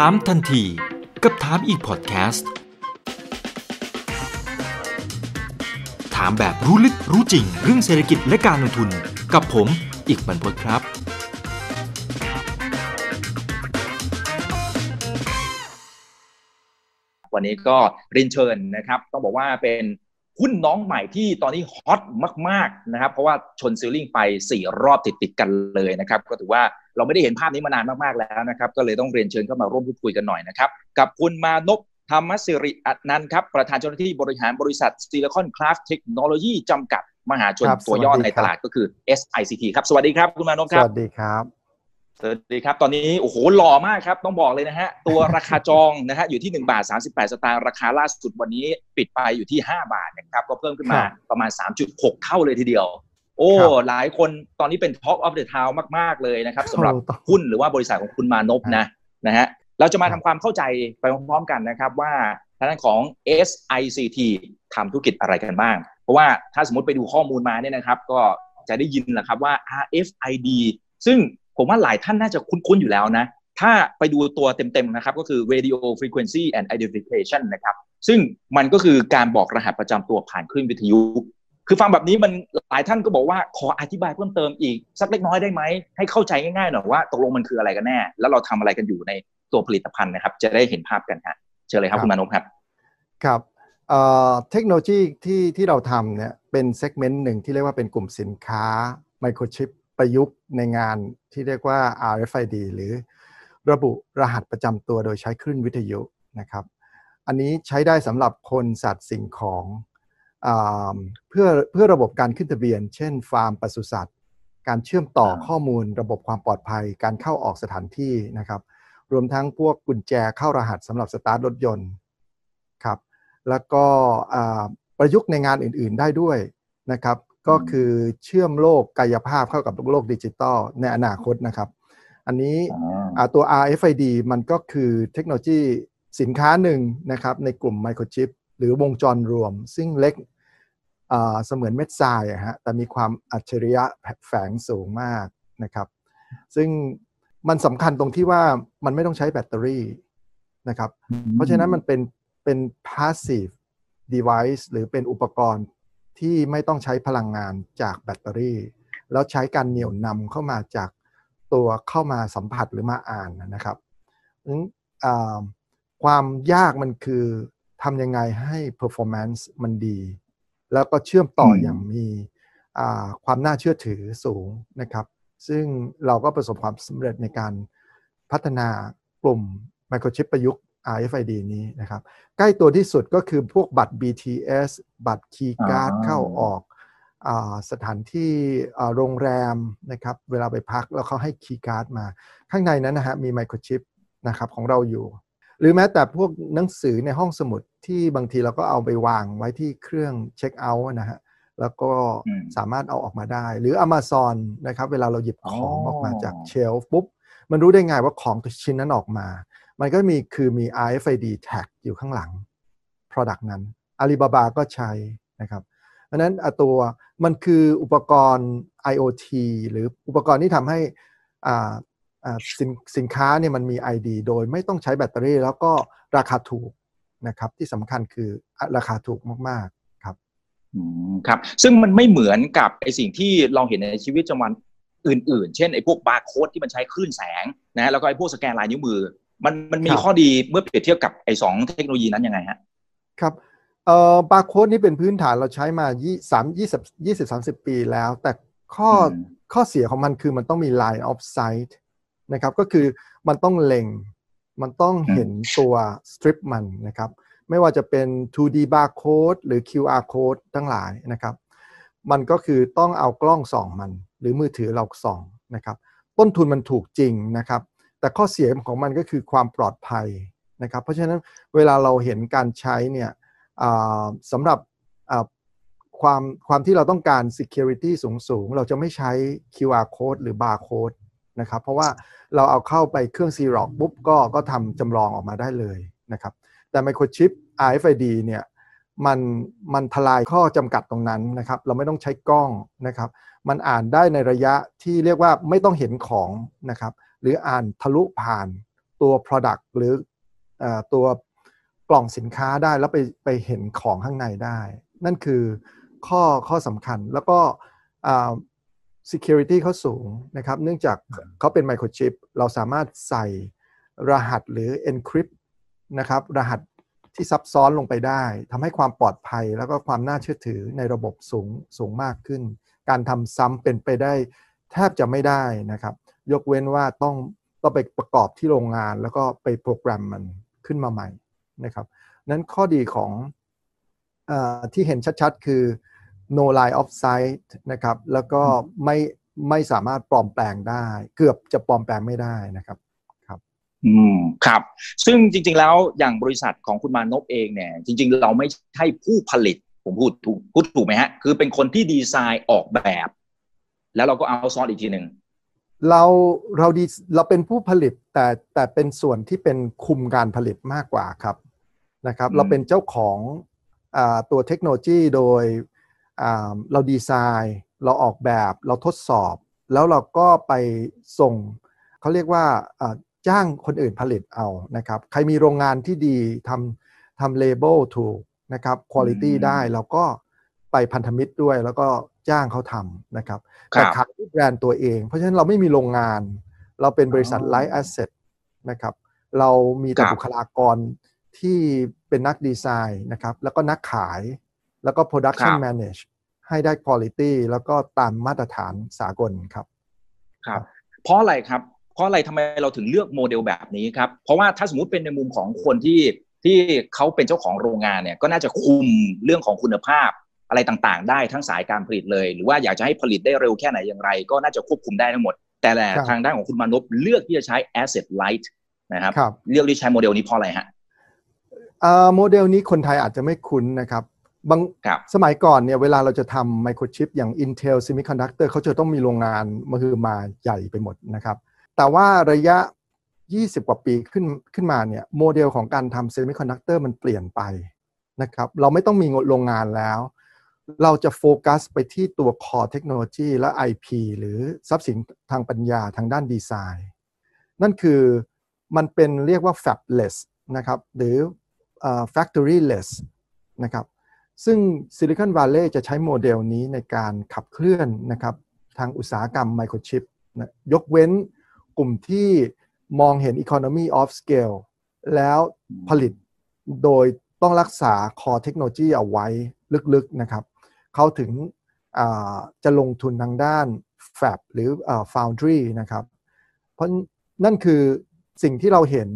ถามทันที กับถามอีกพอดแคสต์ ถามแบบรู้ลึกรู้จริง เรื่องเศรษฐกิจและการลงทุนกับผมอีกบรรพตครับ วันนี้ก็เรียนเชิญนะครับ ต้องบอกว่าเป็นหุ้นน้องใหม่ที่ตอนนี้ฮอตมาก ๆ นะครับ เพราะว่าชนซิลลิงไป 4 รอบติดๆกันเลยนะครับ ก็ถือว่า เราไม่ได้เห็นภาพนี้มานานมากๆแล้วนะครับ ก็เลยต้องเรียนเชิญเข้ามาร่วมพูดคุยกันหน่อยนะครับ กับคุณมานพธรรมสิริอนันต์ครับประธานเจ้าหน้าที่บริหารบริษัทซิลิคอนคราฟเทคโนโลยีจำกัด มหาชนครับตัวย่อสวัสดีในครับตลาดก็คือ SICT ครับสวัสดีครับคุณมานพสครับวัสดีครับสวัสดีครับ ตอนนี้โอ้โหหล่อมากครับ ต้องบอกเลยนะฮะ ตัวราคาจองนะฮะอยู่ที่1บาท38 สตางค์ราคาล่าสุดวันนี้ปิดไปอยู่ที่ 5 บาทนะครับ ก็เพิ่มขึ้นมาครับประมาณ 3.6 เท่าเลยทีเดียว โอ้ครับหลายคนตอนนี้เป็น Talk of the Town มาก ๆ เลยนะครับสำหรับโอ้ต้องหุ้นหรือว่าบริษัทของคุณมานพนะนะฮะเราจะมาครัทำบความเข้าใจไปพร้อมๆกันนะครับว่าทางด้านของ SICT ทำธุรกิจอะไรกันบ้าง เพราะว่าถ้าสมมติไปดูข้อมูลมาเนี่ยนะครับ ก็จะได้ยินแหละครับว่า RFID ซึ่งผมว่าหลายท่านน่าจะคุ้นๆอยู่แล้วนะ ถ้าไปดูตัวเต็มๆนะครับก็คือ radio frequency and identification นะครับ ซึ่งมันก็คือการบอกรหัสประจำตัวผ่านคลื่นวิทยุ คือฟังแบบนี้มันหลายท่านก็บอกว่าขออธิบายเพิ่มเติมอีก สักเล็กน้อยได้ไหม ให้เข้าใจง่ายๆหน่อยว่าตกลงมันคืออะไรกันแน่ แล้วเราทำอะไรกันอยู่ในตัวผลิตภัณฑ์นะครับ จะได้เห็นภาพกันฮะเชิญเลยครับครับคุณมานพครับ ครับเอ่อเทคโนโลยีที่ที่เราทำเนี่ยเป็นเซกเมนต์หนึ่งที่เรียกว่าเป็นกลุ่มสินค้าไมโครชิปประยุกต์ในงานที่เรียกว่า RFID หรือระบุรหัสประจำตัวโดยใช้คลื่นวิทยุนะครับ อันนี้ใช้ได้สำหรับคนสัตว์สิ่งของอา เพื่อเพื่อระบบการขึ้นทะเบียน เช่น ฟาร์มปศุสัตว์ การเชื่อมต่ออ่าข้อมูลระบบความปลอดภัย การเข้าออกสถานที่นะครับ รวมทั้งพวกกุญแจเข้ารหัสสำหรับสตาร์ทรถยนต์ครับ แล้วก็อ่าประยุกต์ในงานอื่น ๆได้ด้วยนะครับ ก็คือเชื่อมโลกกายภาพเข้ากับโลกดิจิตอลในอนาคตนะครับ อันนี้อ่าตัว RFID มันก็คือเทคโนโลยีสินค้าหนึ่งนะครับในกลุ่มไมโครชิปหรือวงจรรวม ซึ่งเล็กอ่า เสมือนเม็ดทรายอะฮะแต่มีความอัจฉริยะแฝงสูงมากนะครับ ซึ่งมันสำคัญตรงที่ว่ามันไม่ต้องใช้แบตเตอรี่นะครับ เพราะฉะนั้นมันเป็นเป็น passive device หรือเป็นอุปกรณ์ที่ไม่ต้องใช้พลังงานจากแบตเตอรี่ แล้วใช้การเหนี่ยวนำเข้ามาจากตัวเข้ามาสัมผัสหรือมาอ่านนะครับเพราะฉะนั้นอ่าความยากมันคือทำยังไงให้ performance มันดี แล้วก็เชื่อมต่ออมอย่างมีอ่าความน่าเชื่อถือสูงนะครับ ซึ่งเราก็ประสบความสำเร็จในการพัฒนากลุ่มไมโครชิปประยุกต์ RFID นี้นะครับ ใกล้ตัวที่สุดก็คือพวกบัตร BTS บัตรคีย์การ์ดอ๋อเข้าออกอาสถานที่อ่าโรงแรมนะครับ เวลาไปพักแล้วเขาให้คีย์การ์ดมา ข้างในนั้นนะฮะมีไมโครชิปนะครับของเราอยู่ห รือแม้แต่พวกหนังสือในห้องสมุดที่บางทีเราก็เอาไปวางไว้ที่เครื่องเช็คเอาท์นะฮะแล้วก็อืมสามารถเอาออกมาได้ หรือ Amazon นะครับ เวลาเราหยิบของอ๋อออกมาจาก shelf ปุ๊บ มันรู้ได้ไงว่าของชิ้นนั้นออกมา มันก็มีคือมี RFID tag อยู่ข้างหลัง Product นั้น Alibaba ก็ใช้นะครับเพราะฉะนั้นอะตัวมันคืออุปกรณ์ IoT หรืออุปกรณ์ที่ทำให้อ่าอ่า สินสินค้าเนี่ยมันมี ID โดยไม่ต้องใช้แบตเตอรี่ แล้วก็ราคาถูกนะครับ ที่สำคัญคืออะราคาถูกมากๆครับอืมครับ ซึ่งมันไม่เหมือนกับไอสิ่งที่เราเห็นในชีวิตประจำวันอื่น ๆ เช่นไอพวกบาร์โค้ดที่มันใช้คลื่นแสงนะแล้วก็ไอพวกสแกนลายนิ้วมือ มันมันมีครับข้อดีเมื่อเปรียบเทียบกับไอสองเทคโนโลยีนั้นยังไงฮะครับเอ่อบาร์โค้ดนี่เป็นพื้นฐานเราใช้มา2 3 20 20 30ปีแล้ว แต่ข้ออมข้อเสียของมันคือมันต้องมี line of sight นะครับก็คือมันต้องเล็ง มันต้องเห็นตัว strip มันนะครับไม่ว่าจะเป็น 2D barcode หรือ QR code ทั้งหลายนะครับมันก็คือต้องเอากล้องส่องมัน หรือมือถือเราส่องนะครับต้นทุนมันถูกจริงนะครับ แต่ข้อเสียของมันก็คือความปลอดภัยนะครับ เพราะฉะนั้นเวลาเราเห็นการใช้เนี่ยอ่าสำหรับอ่าความความที่เราต้องการ security สูงสูงๆเราจะไม่ใช้ QR code หรือ barcode นะครับ เพราะว่าเราเอาเข้าไปเครื่อง Xerox ปุ๊บก็ก็ทำจำลองออกมาได้เลยนะครับ แต่ microchip RFID เนี่ยมันมันทลายข้อจำกัดตรงนั้นนะครับ เราไม่ต้องใช้กล้องนะครับ มันอ่านได้ในระยะที่เรียกว่าไม่ต้องเห็นของนะครับ หรืออ่านทะลุผ่านตัว product หรืออตัวกล่องสินค้าได้แล้วไปไปเห็นของข้างในได้ นั่นคือข้อข้อสำคัญแล้วก็ security เขาสูงนะครับ เนื่องจากเขาเป็นไมโครชิปเราสามารถใส่รหัสหรือ encrypt นะครับ รหัสที่ซับซ้อนลงไปได้ ทำให้ความปลอดภัยแล้วก็ความน่าเชื่อถือในระบบสูงสูงมากขึ้น การทำซ้ำเป็นไปได้แทบจะไม่ได้นะครับ ยกเว้นว่าต้องต้องไปประกอบที่โรงงาน แล้วก็ไปโปรแกรมมันขึ้นมาใหม่นะครับ นั้นข้อดีของอที่เห็นชัดๆ คือ no line of sight นะครับ แล้วก็ไม่ไม่สามารถปลอมแปลงได้ เกือบจะปลอมแปลงไม่ได้นะครับครับ อืมครับ ซึ่งจริง ๆ แล้วอย่างบริษัทของคุณมานพเองเนี่ย จริง ๆ เราไม่ใช่ผู้ผลิตผมพูดถูกพูดถูกไหมฮะ คือเป็นคนที่ดีไซน์ออกแบบ แล้วเราก็เอาซอสอีกทีหนึ่งเราเราดีเราเป็นผู้ผลิตแต่แต่เป็นส่วนที่เป็นคุมการผลิตมากกว่าครับนะครับ เราเป็นเจ้าของอตัวเทคโนโลยีโดย เราดีไซน์ เราออกแบบเราทดสอบ แล้วเราก็ไปส่งเขาเรียกว่าจ้างคนอื่นผลิตเอานะครับ ใครมีโรงงานที่ดีทำทำ labor ถูกนะครับคุณภาพได้เราก็ไปพันธมิตรด้วยแล้วก็จ้างเขาทำนะครับแต่ขายที่แบรนด์ตัวเอง เพราะฉะนั้นเราไม่มีโรงงาน เราเป็นบริษัท light asset นะครับเรามีแต่บุคลากรที่เป็นนักดีไซน์นะครับแล้วก็นักขาย แล้วก็ production manage ให้ได้ quality แล้วก็ตามมาตรฐานสากลครับครับ เพราะอะไรครับ เพราะอะไรทำไมเราถึงเลือกโมเดลแบบนี้ครับ เพราะว่าถ้าสมมติเป็นในมุมของคนที่ที่เขาเป็นเจ้าของโรงงานเนี่ยก็น่าจะคุมเรื่องของคุณภาพอะไรต่างๆ ได้ทั้งสายการผลิตเลย หรือว่าอยากจะให้ผลิตได้เร็วแค่ไหนอย่างไร ก็น่าจะควบคุมได้ทั้งหมด แต่ทางด้านของคุณมานพเลือกที่จะใช้ asset light นะครับรบเลือกที่ใช้โมเดลนี้เพราะอะไรฮะโมเดลนี้คนไทยอาจจะไม่คุ้นนะครับ บางสมัยก่อนเนี่ยเวลาเราจะทำไมโครชิปอย่าง Intel Semiconductor เขาจะต้องมีโรงงานมาคือมาใหญ่ไปหมดนะครับ แต่ว่าระยะ 20 กว่าปีขึ้นขึ้นมาเนี่ยโมเดลของการทำเซมิคอนดักเตอร์มันเปลี่ยนไปนะครับ เราไม่ต้องมีโรงงานแล้ว เราจะโฟกัสไปที่ตัว Core Technology และ IP หรือทรัพย์สินทางปัญญาทางด้านดีไซน์ นั่นคือมันเป็นเรียกว่า fabless นะครับ หรือ factoryless นะครับ ซึ่งซิลิคอนวัลเลย์จะใช้โมเดลนี้ในการขับเคลื่อนนะครับทางอุตสาหกรรมไมโครชิปนะยกเว้นกลุ่มที่มองเห็น Economy of Scale แล้วผลิตโดยต้องรักษา Core Technology เอาไว้ลึกๆนะครับเขาถึงจะลงทุนทางด้าน Fab หรือ Foundry นะครับ เพราะนั่นคือสิ่งที่เราเห็น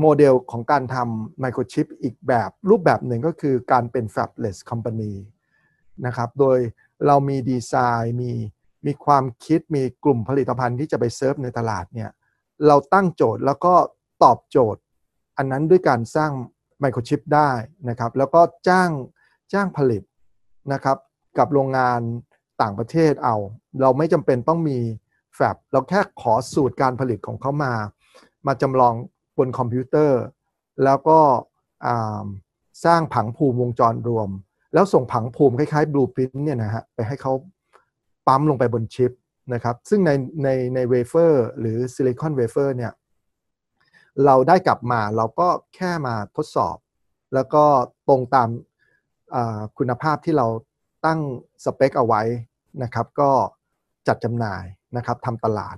โมเดลของการทำไมโครชิปอีกแบบรูปแบบหนึ่งก็คือการเป็น fabless company นะครับ โดยเรามีดีไซน์มีมีความคิดมีกลุ่มผลิตภัณฑ์ที่จะไปเซิร์ฟในตลาดเนี่ยเราตั้งโจทย์แล้วก็ตอบโจทย์ อันนั้นด้วยการสร้างไมโครชิปได้นะครับ แล้วก็จ้างจ้างผลิตนะครับ กับโรงงานต่างประเทศเอา เราไม่จำเป็นต้องมี fab เราแค่ขอสูตรการผลิตของเขามา มาจำลอง บนคอมพิวเตอร์ แล้วก็สร้างผังภูมิวงจรรวม แล้วส่งผังภูมิคล้ายๆ blueprint เนี่ยนะฮะไปให้เขาปั๊มลงไปบนชิปนะครับซึ่งในในในเวเฟอร์หรือ silicon wafer เนี่ยเราได้กลับมาเราก็แค่มาทดสอบ แล้วก็ตรงตามคุณภาพที่เราตั้งสเปคเอาไว้นะครับ ก็จัดจำหน่ายนะครับทำตลาด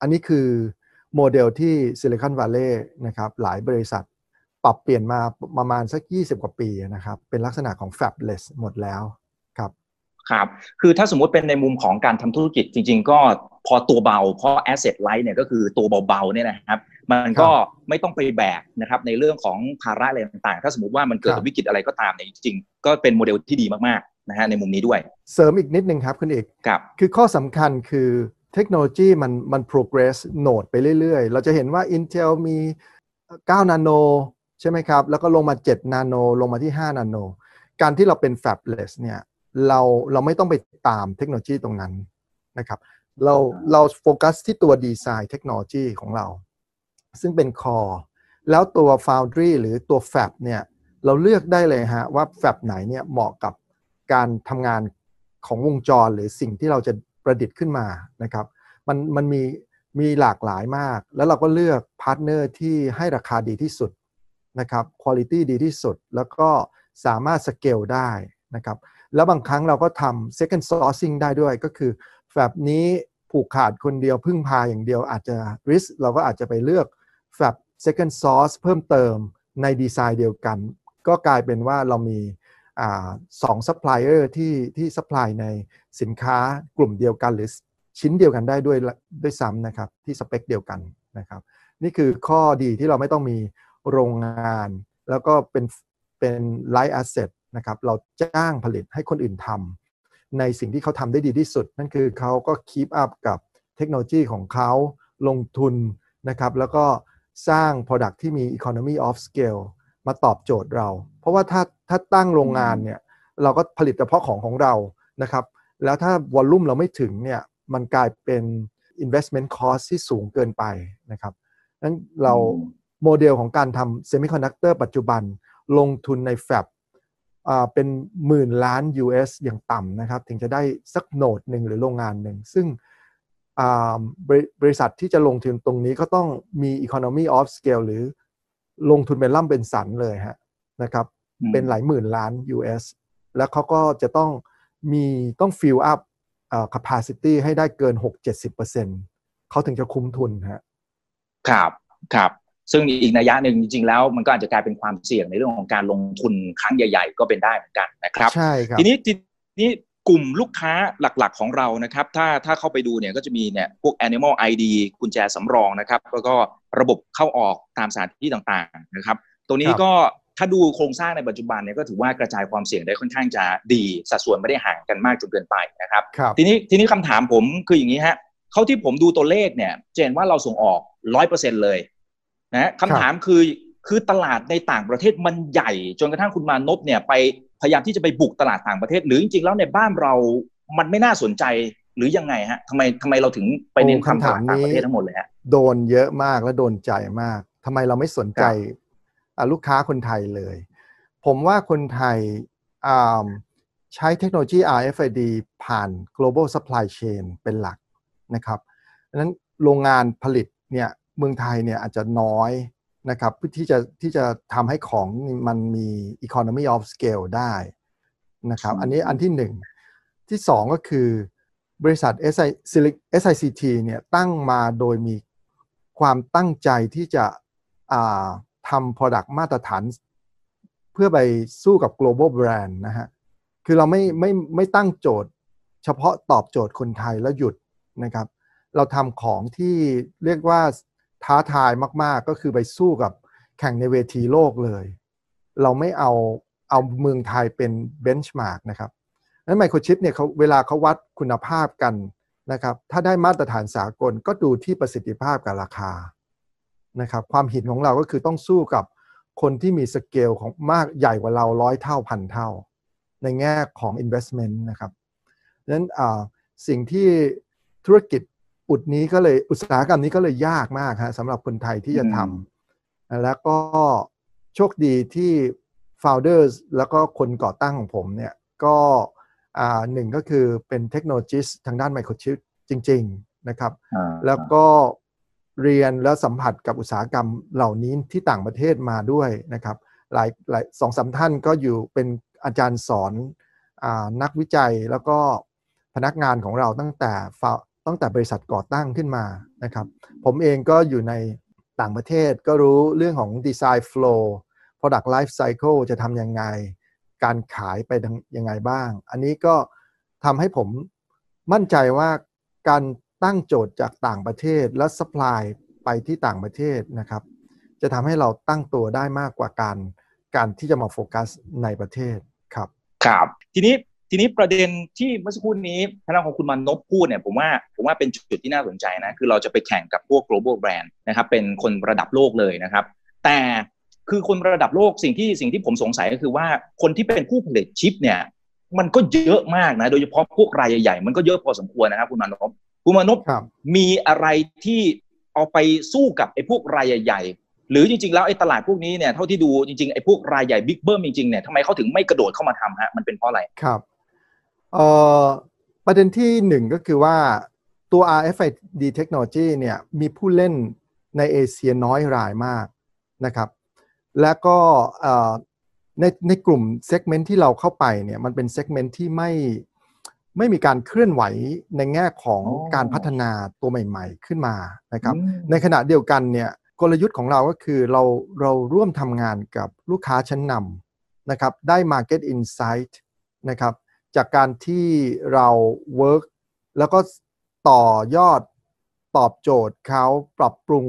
อันนี้คือ โมเดลที่ซิลิคอนวัลเลย์นะครับหลายบริษัทปรับเปลี่ยนมาประมาณสัก 20 กว่าปีนะครับ เป็นลักษณะของ fabless หมดแล้วครับครับ คือถ้าสมมุติเป็นในมุมของการทำธุรกิจจริง ๆ ก็พอตัวเบาเพราะ asset light เนี่ยก็คือตัวเบาๆเนี่ยนะครับ มันก็ไม่ต้องไปแบกนะครับในเรื่องของภาระอะไรต่างๆ ถ้าสมมติว่ามันเกิดวิกฤตอะไรก็ตามเนี่ยจริงๆ ก็เป็นโมเดลที่ดีมากๆนะฮะในมุมนี้ด้วย เสริมอีกนิดนึงครับคุณเอกครับคือข้อสำคัญคือ เทคโนโลยีมันมัน progress โหนดไปเรื่อยๆ เราจะเห็นว่า Intel มี 9 นาโนใช่ไหมครับ แล้วก็ลงมา 7 นาโน ลงมาที่ 5 นาโน การที่เราเป็น fabless เนี่ยเราเราไม่ต้องไปตามเทคโนโลยีตรงนั้นนะครับ เราเราโฟกัสที่ตัวดีไซน์เทคโนโลยีของเรา ซึ่งเป็น core แล้วตัว foundry หรือตัว fab เนี่ยเราเลือกได้เลยฮะว่า fab ไหนเนี่ยเหมาะกับการทำงานของวงจรหรือสิ่งที่เราจะ ประดิษฐ์ขึ้นมานะครับมันมันมีมีหลากหลายมาก แล้วเราก็เลือกพาร์ทเนอร์ที่ให้ราคาดีที่สุดนะครับคุณภาพดีที่สุด แล้วก็สามารถสเกลได้นะครับแล้วบางครั้งเราก็ทำ second sourcing ได้ด้วยก็คือแบบนี้ผูกขาดคนเดียวพึ่งพาอย่างเดียวอาจจะ risk เราก็อาจจะไปเลือกแบบ second source เพิ่มเติมในดีไซน์เดียวกัน ก็กลายเป็นว่าเรามี สองซัพพลายเออร์ที่ที่ซัพพลายในสินค้ากลุ่มเดียวกัน หรือชิ้นเดียวกันได้ด้วยด้วยซ้ำนะครับที่สเปคเดียวกันนะครับนี่คือข้อดีที่เราไม่ต้องมีโรงงาน แล้วก็เป็นเป็นไลท์แอสเซทนะครับเราจ้างผลิตให้คนอื่นทำในสิ่งที่เขาทำได้ดีที่สุด นั่นคือเขาก็คีปอัพกับเทคโนโลยีของเขาลงทุนนะครับแล้วก็สร้าง Product ที่มี Economy of Scale มาตอบโจทย์เรา เพราะว่าถ้าถ้าตั้งโรงงานเนี่ยเราก็ผลิตเฉพาะของของเรานะครับ แล้วถ้าวอลลุ่มเราไม่ถึงเนี่ยมันกลายเป็น investment cost ที่สูงเกินไปนะครับนั้นเราโมเดลของการทำเซมิคอนดักเตอร์ปัจจุบันลงทุนใน fab เป็นหมื่นล้าน US อย่างต่ำนะครับ ถึงจะได้สัก node หนึ่งหรือโรงงานหนึ่ง ซึ่งบริษัทที่จะลงทุนตรงนี้ก็ต้องมี economy of scale หรือ ลงทุนเป็นล่ำเป็นสันเลยฮะนะครับ เป็นหลายหมื่นล้าน US แล้วเขาก็จะต้องมีต้อง fill up capacity ให้ได้เกิน 6-70%เขาถึงจะคุ้มทุนฮะครับครับซึ่งอีกนัยยะหนึ่งจริงๆแล้วมันก็อาจจะกลายเป็นความเสี่ยงในเรื่องของการลงทุนครั้งใหญ่ ๆ ก็เป็นได้เหมือนกันนะครับ ใช่ครับ ทีนี้ทีนี้ กลุ่มลูกค้าหลักๆของเรานะครับ ถ้าถ้าเข้าไปดูเนี่ยก็จะมีเนี่ยพวก Animal ID กุญแจสำรองนะครับ แล้วก็ระบบเข้าออกตามสถานที่ต่างๆนะครับตัวนี้ก็ถ้าดูโครงสร้างในปัจจุบันเนี่ยก็ถือว่ากระจายความเสี่ยงได้ค่อนข้างจะดีสัดส่วนไม่ได้ห่างกันมากจนเกินไปนะครับรบทีนี้ทีนี้คำถามผมคืออย่างนี้ฮะเขาที่ผมดูตัวเลขเนี่ยเจนว่าเราส่งออกร้อยเปอร์เซ็นเลยนะคำถามคือคือตลาดในต่างประเทศมันใหญ่ จนกระทั่งคุณมานพเนี่ยไป พยายามที่จะไปบุกตลาดต่างประเทศ หรือจริงๆแล้วในบ้านเรามันไม่น่าสนใจหรือยังไงฮะทำไมทำไมเราถึงไปเน้นคำถามต่างประเทศทั้งหมดเลยฮะโดนเยอะมากและโดนใจมากทำไมเราไม่สนใจลูกค้าคนไทยเลย ผมว่าคนไทยใช้เทคโนโลยี RFID ผ่าน global supply chain เป็นหลักนะครับดังนั้นโรงงานผลิตเนี่ยเมืองไทยเนี่ยอาจจะน้อย นะครับที่จะที่จะทำให้ของมันมี economy of scale ได้นะครับ อันนี้อันที่หนึ่งที่สองก็คือบริษัท SICT เนี่ยตั้งมาโดยมีความตั้งใจที่จะทำ product มาตรฐาน เพื่อไปสู้กับ global brand นะฮะ คือเราไม่ไม่ไม่ตั้งโจทย์ เฉพาะตอบโจทย์คนไทยแล้วหยุดนะครับ เราทำของที่เรียกว่า ท้าทายมาก ๆ ก็คือไปสู้กับแข่งในเวทีโลกเลย เราไม่เอาเอาเมืองไทยเป็นเบนช์มาร์กนะครับนั้นไมโครชิปเนี่ยเขาเวลาเขาวัดคุณภาพกันนะครับ ถ้าได้มาตรฐานสากลก็ดูที่ประสิทธิภาพกับราคานะครับ ความหินของเราก็คือต้องสู้กับคนที่มีสเกลของมากใหญ่กว่าเราร้อยเท่าพันเท่า ในแง่ของ investment นะครับนั้นสิ่งที่ธุรกิจ อุดนี้ก็เลยอุตสาหกรรมนี้ก็เลยยากมากฮะสำหรับคนไทยที่จะทำแล้วก็โชคดีที่ founders แล้วก็คนก่อตั้งของผมเนี่ยก็หนึ่งก็คือเป็นเทคโนโลยีทางด้านไมโครชิปจริง ๆ นะครับ แล้วก็เรียนแล้วสัมผัสกับอุตสาหกรรมเหล่านี้ที่ต่างประเทศมาด้วยนะครับ หลายหลายสองสาท่านก็อยู่เป็นอาจารย์สอนอนักวิจัยแล้วก็พนักงานของเราตั้งแต่ ตั้งแต่บริษัทก่อตั้งขึ้นมานะครับ ผมเองก็อยู่ในต่างประเทศก็รู้เรื่องของ Design Flow Product Life Cycle จะทำยังไง การขายไปยังไงบ้าง อันนี้ก็ทำให้ผมมั่นใจว่าการตั้งโจทย์จากต่างประเทศและสป라이ไปที่ต่างประเทศนะครับ จะทำให้เราตั้งตัวได้มากกว่าการการที่จะมาโฟกัสในประเทศครับ ครับ ทีนี้ ทีนี้ประเด็นที่เมื่อสักครู่นี้ทางของคุณมานพพูดเนี่ยผมว่าผมว่าเป็นจุดที่น่าสนใจนะ คือเราจะไปแข่งกับพวก global brand นะครับเป็นคนระดับโลกเลยนะครับ แต่คือคนระดับโลกสิ่งที่สิ่งที่ผมสงสัยก็คือว่าคนที่เป็นผู้ผลิตชิปเนี่ย มันก็เยอะมากนะ โดยเฉพาะพวกรายใหญ่ๆ มันก็เยอะพอสมควรนะครับคุณมานพคุณมานพมีอะไรที่เอาไปสู้กับไอ้พวกรายใหญ่ๆหรือจริงๆแล้วไอ้ตลาดพวกนี้เนี่ยเท่าที่ดูจริงๆไอ้พวกรายใหญ่บิ๊กเบิ้มจริงๆเนี่ยทำไมเขาถึงไม่กระโดดเข้ามาทำฮะมันเป็นเพราะอะไรครับ เอ่อประเด็นที่หนึ่งก็คือว่าตัว RFID Technology เนี่ยมีผู้เล่นในเอเชียน้อยรายมากนะครับ และก็ในในกลุ่ม segment ที่เราเข้าไปเนี่ยมันเป็น segment ที่ไม่ไม่มีการเคลื่อนไหวในแง่ของการพัฒนาตัวใหม่ๆขึ้นมานะครับ ในขณะเดียวกันเนี่ยกลยุทธ์ของเราก็คือเราเราร่วมทำงานกับลูกค้าชั้นนำนะครับได้ Market Insight นะครับ จากการที่เรา work แล้วก็ต่อยอดตอบโจทย์เขาปรับปรุง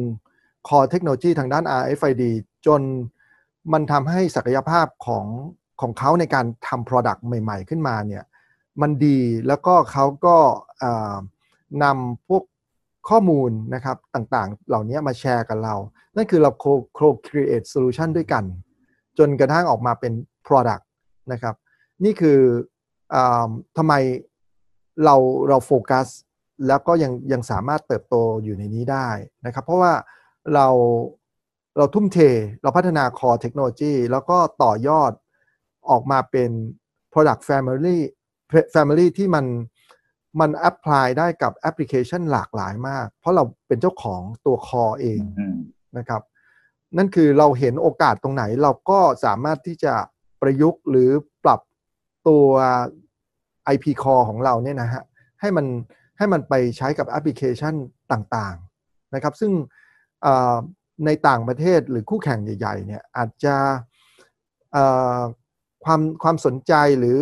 core เทคโนโลยีทางด้าน RFID จนมันทำให้ศักยภาพของของเขาในการทำ product ใหม่ ๆ ขึ้นมาเนี่ยมันดีแล้วก็เขาก็นำพวกข้อมูลนะครับต่างๆ เหล่านี้มาแชร์กับเรา นั่นคือเรา co-create solution ด้วยกัน จนกระทั่งออกมาเป็น product นะครับ นี่คือ ทำไมเราเราโฟกัส แล้วก็ยังยังสามารถเติบโตอยู่ในนี้ได้นะครับ เพราะว่าเราเราทุ่มเทเราพัฒนา core technology แล้วก็ต่อยอดออกมาเป็น product family family ที่มันมันแอพพลายได้กับแอปพลิเคชันหลากหลายมาก เพราะเราเป็นเจ้าของตัวคอเองนะครับ นั่นคือเราเห็นโอกาสตรงไหนเราก็สามารถที่จะประยุกต์หรือปรับ ตัว IP core ของเราเนี่ยนะฮะให้มันให้มันไปใช้กับแอปพลิเคชันต่างๆนะครับ ซึ่งในต่างประเทศหรือคู่แข่งใหญ่ๆเนี่ยอาจจะความความสนใจหรือ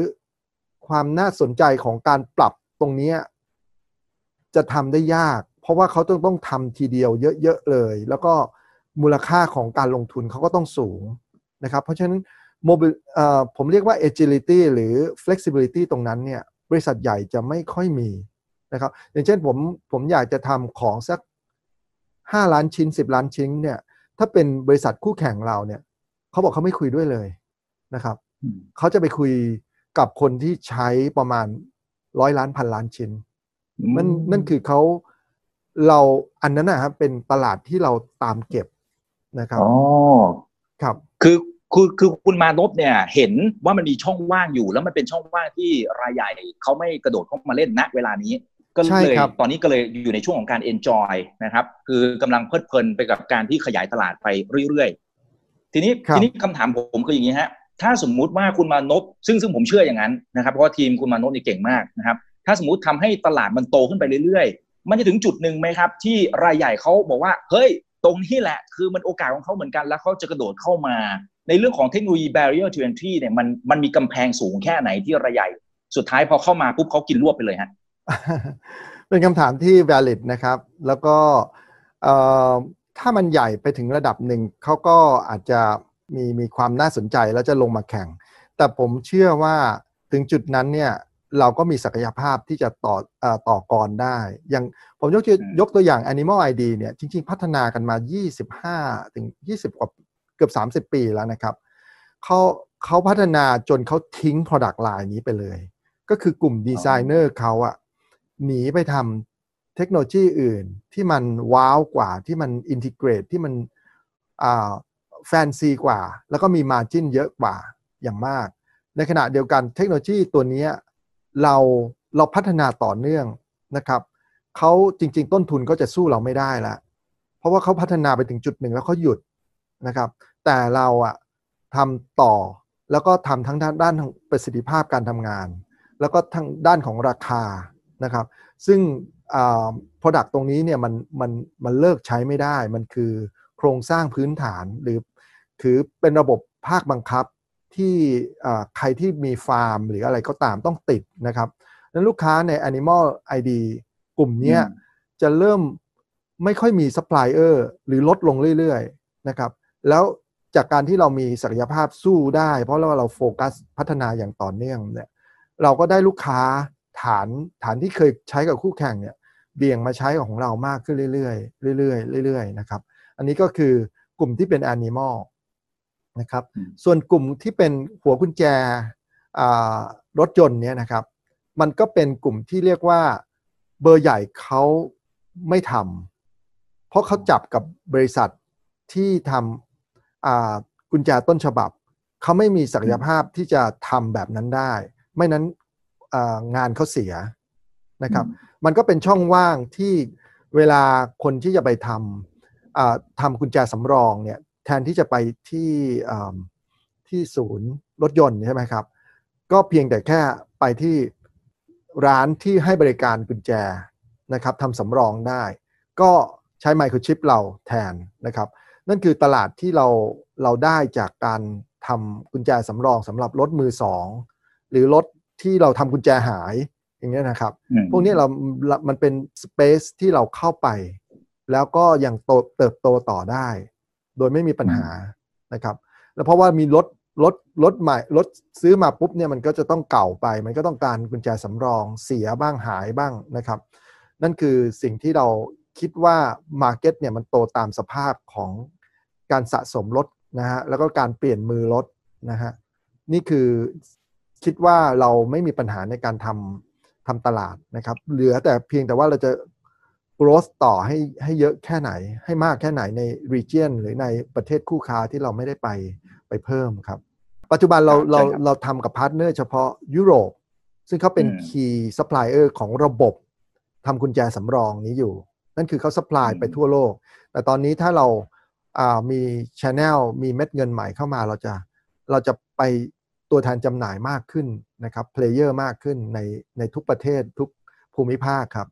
ความน่าสนใจของการปรับตรงนี้จะทำได้ยาก เพราะว่าเขาต้องต้องทำทีเดียวเยอะๆเลย แล้วก็มูลค่าของการลงทุนเขาก็ต้องสูงนะครับ เพราะฉะนั้น โมบิลผมเรียกว่า agility หรือ flexibility ตรงนั้นเนี่ยบริษัทใหญ่จะไม่ค่อยมีนะครับอย่างเช่นผมผมอยากจะทำของสัก 5 ล้านชิ้น 10 ล้านชิ้นเนี่ยถ้าเป็นบริษัทคู่แข่งเราเนี่ยเขาบอกเขาไม่คุยด้วยเลยนะครับเขาจะไปคุยกับคนที่ใช้ประมาณร้อยล้านพันล้านชิ้นมันนั่นคือเขาเราอันนั้นนะครับเป็นตลาดที่เราตามเก็บนะครับอ๋อครับ คือ คือคือคุณมานพเนี่ยเห็นว่ามันมีช่องว่างอยู่ แล้วมันเป็นช่องว่างที่รายใหญ่เขาไม่กระโดดเข้ามาเล่นณเวลานี้ ก็เลยตอนนี้ก็เลยอยู่ในช่วงของการ enjoy นะครับ คือกำลังเพลิดเพลินไปกับการที่ขยายตลาดไปเรื่อยๆ ทีนี้ทีนี้คำถามผมคืออย่างนี้ฮะถ้าสมมุติว่าคุณมานพซึ่งซึ่งผมเชื่ออย่างนั้นนะครับเพราะว่าทีมคุณมานพนี่เก่งมากนะครับ ถ้าสมมติทำให้ตลาดมันโตขึ้นไปเรื่อยๆ มันจะถึงจุดหนึ่งไหมครับ ที่รายใหญ่เขาบอกว่าเฮ้ยตรงนี้แหละ คือมันโอกาสของเขาเหมือนกันแล้วเขาจะกระโดดเข้ามา ในเรื่องของเทคโนโลยี barrier to entry เนี่ยมันมันมีกำแพงสูงแค่ไหนที่รายใหญ่ สุดท้ายพอเข้ามาปุ๊บเขากินรวบไปเลยฮะเป็นคำถามที่ valid นะครับ แล้วก็ถ้ามันใหญ่ไปถึงระดับหนึ่งเขาก็อาจจะมีมีความน่าสนใจแล้วจะลงมาแข่ง แต่ผมเชื่อว่าถึงจุดนั้นเนี่ยเราก็มีศักยภาพที่จะต่ออต่อกรได้ อย่างผมยกยกตัวอย่าง Animal ID เนี่ยจริง ๆ พัฒนากันมา 25 ถึง 20 กว่า เกือบ 30 ปีแล้วนะครับเขาเขาพัฒนาจนเขาทิ้ง Product Line นี้ไปเลย ก็คือกลุ่มดีไซเนอร์เขาอะหนีไปทำเทคโนโลยีอื่นที่มันว้าวกว่าที่มันอินทิเกรตที่มันแฟนซีกว่า แล้วก็มีมาจิ้นเยอะกว่าอย่างมาก ในขณะเดียวกันเทคโนโลยีตัวนี้เราเราพัฒนาต่อเนื่องนะครับเขาจริง ๆ ต้นทุนก็จะสู้เราไม่ได้ละเพราะว่าเขาพัฒนาไปถึงจุดหนึ่งแล้วเขาหยุดนะครับ แต่เราอะทำต่อแล้วก็ทำทั้งด้านด้านประสิทธิภาพการทำงาน แล้วก็ทั้งด้านของราคานะครับ ซึ่งอ่า product ตรงนี้เนี่ยมันมันมันเลิกใช้ไม่ได้ มันคือโครงสร้างพื้นฐานหรือถือเป็นระบบภาคบังคับที่ใครที่มีฟาร์มหรืออะไรก็ตามต้องติดนะครับนั้นลูกค้าใน Animal ID กลุ่มนี้จะเริ่มไม่ค่อยมีซัพพลายเออร์หรือลดลงเรื่อยๆนะครับ แล้ว จากการที่เรามีศักยภาพสู้ได้ เพราะเราเราโฟกัสพัฒนาอย่างต่อเนื่องเนี่ยเราก็ได้ลูกค้าฐานฐานที่เคยใช้กับคู่แข่งเนี่ยเบี่ยงมาใช้ของเรามากขึ้นเรื่อยๆเรื่อยๆเรื่อยๆนะครับ อันนี้ก็คือกลุ่มที่เป็น Animal นะครับ ส่วนกลุ่มที่เป็นหัวกุญแจรถยนต์เนี่ยนะครับ มันก็เป็นกลุ่มที่เรียกว่าเบอร์ใหญ่เขาไม่ทำเพราะเขาจับกับบริษัทที่ทำ กุญแจต้นฉบับ เขาไม่มีศักยภาพที่จะทำแบบนั้นได้ ไม่นั้นงานเขาเสียนะครับ มันก็เป็นช่องว่างที่เวลาคนที่จะไปทำทำกุญแจสำรองเนี่ยแทนที่จะไปที่ที่ศูนย์รถยนต์ใช่ไหมครับ ก็เพียงแต่แค่ไปที่ร้านที่ให้บริการกุญแจนะครับทำสำรองได้ ก็ใช้ไมโครชิปเราแทนนะครับ นั่นคือตลาดที่เราเราได้จากการทำกุญแจสำรองสำหรับรถมือสองหรือรถที่เราทำกุญแจหายอย่างนี้นะครับ พวกนี้เรา มันเป็นสเปซที่เราเข้าไป แล้วก็ยังโตเติบโตต่อได้ โดยไม่มีปัญหานะครับ แล้วเพราะว่ามีรถรถรถใหม่รถซื้อมาปุ๊บเนี่ยมันก็จะต้องเก่าไป มันก็ต้องการกุญแจสำรองเสียบ้างหายบ้างนะครับ นั่นคือสิ่งที่เราคิดว่ามาร์เก็ตเนี่ยมันโตตามสภาพของ การสะสมรถนะฮะแล้วก็การเปลี่ยนมือรถนะฮะนี่คือคิดว่าเราไม่มีปัญหาในการทำทำตลาดนะครับ เหลือแต่เพียงแต่ว่าเราจะ growth ต่อให้ให้เยอะแค่ไหน ให้มากแค่ไหนใน region หรือในประเทศคู่ค้าที่เราไม่ได้ไปไปเพิ่มครับ ปัจจุบันเราเราเราทำกับพาร์ทเนอร์เฉพาะยุโรป ซึ่งเขาเป็น key supplier ของระบบทำกุญแจสำรองนี้อยู่ นั่นคือเขา supply ไปทั่วโลก แต่ตอนนี้ถ้าเรา มี channel มีเม็ดเงินใหม่เข้ามาเราจะเราจะไปตัวแทนจำหน่ายมากขึ้นนะครับ player มากขึ้นในในทุกประเทศทุกภูมิภาคครับ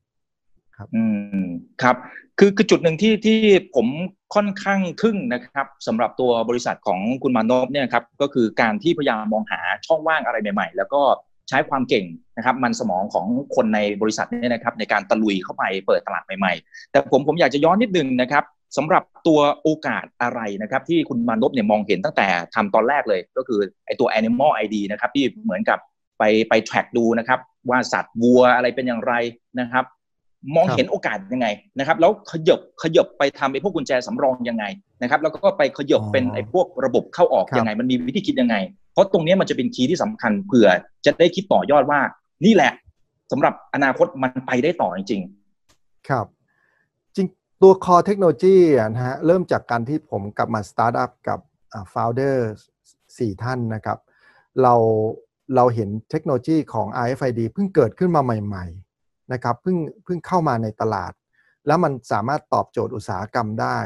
ครับอืมครับคือคือจุดหนึ่งที่ที่ผมค่อนข้างทึ่งนะครับสำหรับตัวบริษัทของคุณมานพเนี่ยครับก็คือการที่พยายามมองหาช่องว่างอะไรใหม่ ๆ แล้วก็ใช้ความเก่งนะครับ มันสมองของคนในบริษัทเนี่ยนะครับ ในการตะลุยเข้าไปเปิดตลาดใหม่ๆ แต่ผมผมอยากจะย้อนนิดนึงนะครับ สำหรับตัวโอกาสอะไรนะครับ ที่คุณมานพเนี่ยมองเห็นตั้งแต่ทำตอนแรกเลย ก็คือไอตัว Animal ID นะครับ ที่เหมือนกับไปไป track ดูนะครับ ว่าสัตว์วัวอะไรเป็นอย่างไรนะครับ มองเห็นโอกาสยังไงนะครับ แล้วขยบขยบไปทำไอ้พวกกุญแจสำรองยังไงนะครับ แล้วก็ไปขยบเป็นไอ้พวกระบบเข้าออกยังไง มันมีวิธีคิดยังไง เพราะตรงนี้มันจะเป็นคีย์ที่สำคัญเผื่อจะได้คิดต่อยอดว่า นี่แหละสำหรับอนาคตมันไปได้ต่อจริงๆครับ ตัว core technology นะฮะเริ่มจากการที่ผมกลับมาสตาร์ทอัพกับ founder สี่ท่านนะครับ เราเราเห็นเทคโนโลยีของ RFID เพิ่งเกิดขึ้นมาใหม่ ๆ นะครับ เพิ่งเพิ่งเข้ามาในตลาด แล้วมันสามารถตอบโจทย์อุตสาหกรรมได้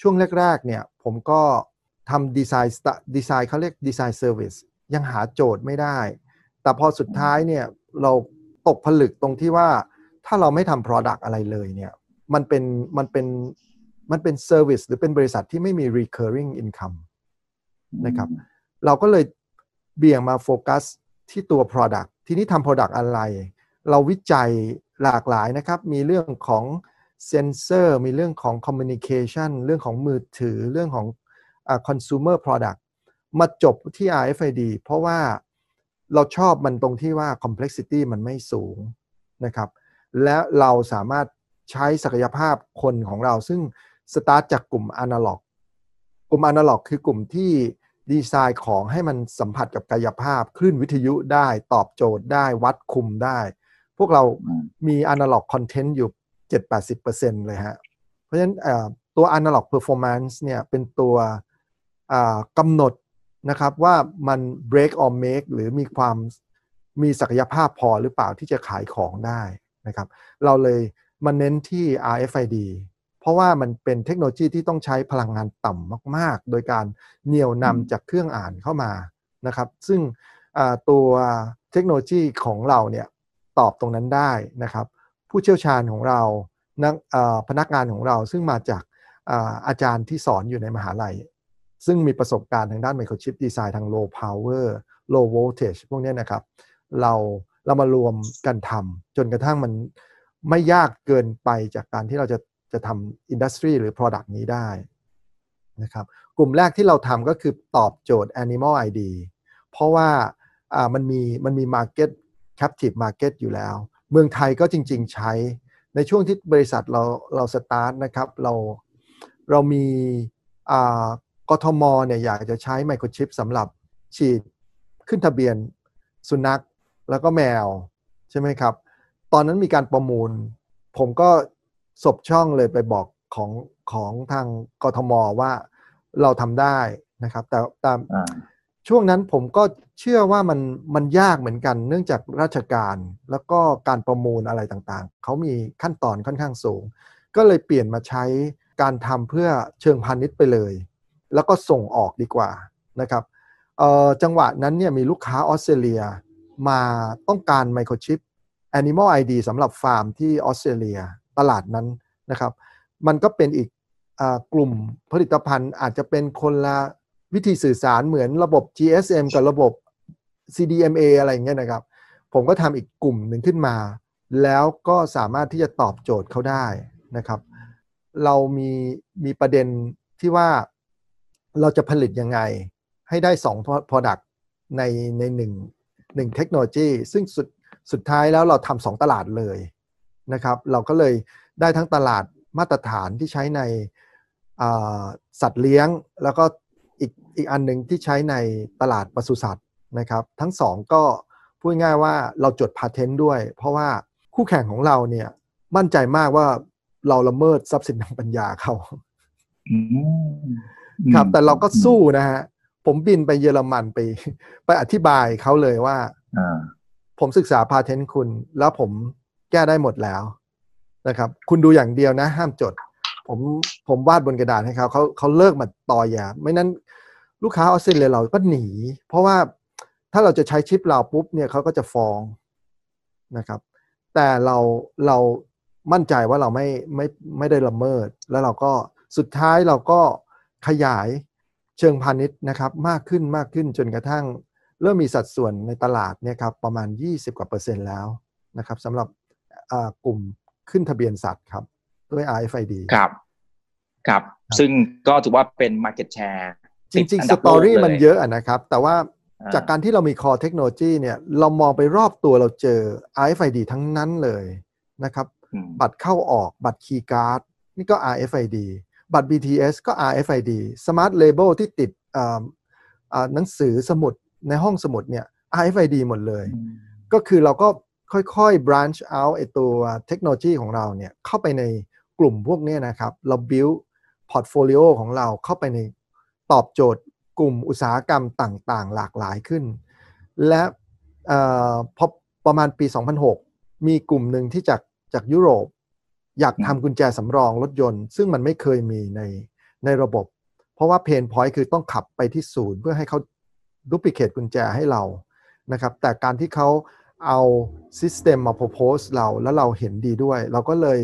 ช่วงแรก ๆ เนี่ย ผมก็ทำ design design เขาเรียก design service ยังหาโจทย์ไม่ได้ แต่พอสุดท้ายเนี่ย เราตกผลึกตรงที่ว่าถ้าเราไม่ทำ Product อะไรเลยเนี่ย มันเป็นมันเป็นมันเป็น service หรือเป็นบริษัทที่ไม่มี recurring income นะครับ เราก็เลยเบี่ยงมาโฟกัสที่ตัว Product ทีนี้ทำ Product อะไร เราวิจัยหลากหลายนะครับ มีเรื่องของเซนเซอร์ มีเรื่องของ Communication เรื่องของมือถือ เรื่องของ uh, consumer product มาจบที่ RFID เพราะว่าเราชอบมันตรงที่ว่า complexity มันไม่สูงนะครับ และเราสามารถ ใช้ศักยภาพคนของเรา ซึ่งสตาร์ทจากกลุ่มอนาล็อกกลุ่มอนาล็อกคือกลุ่มที่ดีไซน์ของให้มันสัมผัสกับกายภาพ คลื่นวิทยุได้ตอบโจทย์ได้วัดคุมได้ พวกเรามีอนาล็อกคอนเทนต์อยู่ 7-80%เลยฮะ เพราะฉะนั้นตัว Analog Performance เนี่ยเป็นตัวกำหนดนะครับว่ามัน break or make หรือมีความมีศักยภาพพอหรือเปล่าที่จะขายของได้นะครับ เราเลย มันเน้นที่ RFID เพราะว่ามันเป็นเทคโนโลยีที่ต้องใช้พลังงานต่ำมาก ๆ โดยการเหนี่ยวนำจากเครื่องอ่านเข้ามานะครับ ซึ่งตัวเทคโนโลยีของเราเนี่ยตอบตรงนั้นได้นะครับ ผู้เชี่ยวชาญของเรานักพนักงานของเราซึ่งมาจากอาจารย์ที่สอนอยู่ในมหาลัย ซึ่งมีประสบการณ์ทางด้านไมโครชิปดีไซน์ทาง low power low voltage พวกนี้นะครับ เราเรามารวมกันทำจนกระทั่งมัน ไม่ยากเกินไปจากการที่เราจะจะทำอินดัสทรีหรือ Product นี้ได้นะครับกลุ่มแรกที่เราทำก็คือตอบโจทย์ Animal ID เพราะว่าอ่ามันมีมันมี Market Captive Market อยู่แล้ว เมืองไทยก็จริง ๆ ใช้ในช่วงที่บริษัทเราเราสตาร์ทนะครับเราเรามีอ่ากทมเนี่ยอยากจะใช้ไมโครชิปสำหรับฉีดขึ้นทะเบียนสุนัขแล้วก็แมว ใช่ไหมครับ ตอนนั้นมีการประมูล ผมก็สบช่องเลยไปบอกของของทางกทมว่าเราทำได้นะครับ แต่ตามช่วงนั้นผมก็เชื่อว่ามันมันยากเหมือนกัน เนื่องจากราชการแล้วก็การประมูลอะไรต่างๆ เขามีขั้นตอนค่อนข้างสูง ก็เลยเปลี่ยนมาใช้การทำเพื่อเชิงพาณิชย์ไปเลย แล้วก็ส่งออกดีกว่านะครับจังหวะนั้นเนี่ยมีลูกค้าออสเตรเลียมาต้องการไมโครชิป Animal ID สำหรับฟาร์มที่ออสเตรเลียตลาดนั้นนะครับ มันก็เป็นอีกอกลุ่มผลิตภัณฑ์อาจจะเป็นคนละวิธีสื่อสารเหมือนระบบ GSM กับระบบ CDMA อะไรอย่างเงี้ยนะครับ ผมก็ทำอีกกลุ่มหนึ่งขึ้นมา แล้วก็สามารถที่จะตอบโจทย์เขาได้นะครับ เรามีมีประเด็นที่ว่าเราจะผลิตยังไงให้ได้2 Product ในในหนึ่งหนึ่งเทคโนโลยีซึ่งสุด สุดท้ายแล้วเราทำสองตลาดเลยนะครับ เราก็เลยได้ทั้งตลาดมาตรฐานที่ใช้ในสัตว์เลี้ยง แล้วก็อีกอีกอันหนึ่งที่ใช้ในตลาดปศุสัตว์นะครับ ทั้งสองก็พูดง่ายว่าเราจดพาเทนต์ด้วย เพราะว่าคู่แข่งของเราเนี่ยมั่นใจมากว่าเราละเมิดทรัพย์สินทางปัญญาเขาครับ แต่เราก็สู้นะฮะ ผมบินไปเยอรมันไป ไปอธิบายเขาเลยว่า ผมศึกษาพาเทนต์คุณ แล้วผมแก้ได้หมดแล้วนะครับ คุณดูอย่างเดียวนะ ห้ามจด ผมผมวาดบนกระดาษให้เขาเขาเขาเลิกมาต่อยาไม่นั้นลูกค้าออสเตรเลียเราก็หนี เพราะว่าถ้าเราจะใช้ชิปเราปุ๊บเนี่ยเขาก็จะฟ้องนะครับ แต่เราเรามั่นใจว่าเราไม่ไม่ไม่ได้ละเมิด แล้วเราก็สุดท้ายเราก็ขยายเชิงพาณิชย์นะครับ มากขึ้นมากขึ้นจนกระทั่ง เริ่มมีสัดส่วนในตลาดเนี่ยครับประมาณ 20 กว่าเปอร์เซ็นต์แล้วนะครับสำหรับกลุ่มขึ้นทะเบียนสัตว์ครับด้วย RFID ครับครับ ซึ่งก็ถือว่าเป็น Market Share จริง ๆ story มันเยอะนะครับ แต่ว่าจากการที่เรามี Core Technology เนี่ยเรามองไปรอบตัวเราเจอ RFID ทั้งนั้นเลยนะครับ บัตรเข้าออกบัตรคีย์การ์ดนี่ก็ RFID บัตร BTS ก็ RFID Smart Label ที่ติดหนังสือสมุด ในห้องสมุดเนี่ย RFID หมดเลย ก็คือเราก็ค่อยๆ branch out ไอตัวเทคโนโลยีของเราเนี่ย เข้าไปในกลุ่มพวกนี้นะครับ เรา build portfolio ของเราเข้าไปในตอบโจทย์กลุ่มอุตสาหกรรมต่างๆ หลากหลายขึ้น และพอประมาณปี 2006 มีกลุ่มหนึ่งที่จากจากยุโรป อยากทำกุญแจสำรองรถยนต์ ซึ่งมันไม่เคยมีในในระบบ เพราะว่า pain point คือต้องขับไปที่ศูนย์เพื่อให้เขา duplicate กุญแจให้เรานะครับแต่การที่เขาเอา system มา propose เรา แล้วเราเห็นดีด้วย เราก็เลย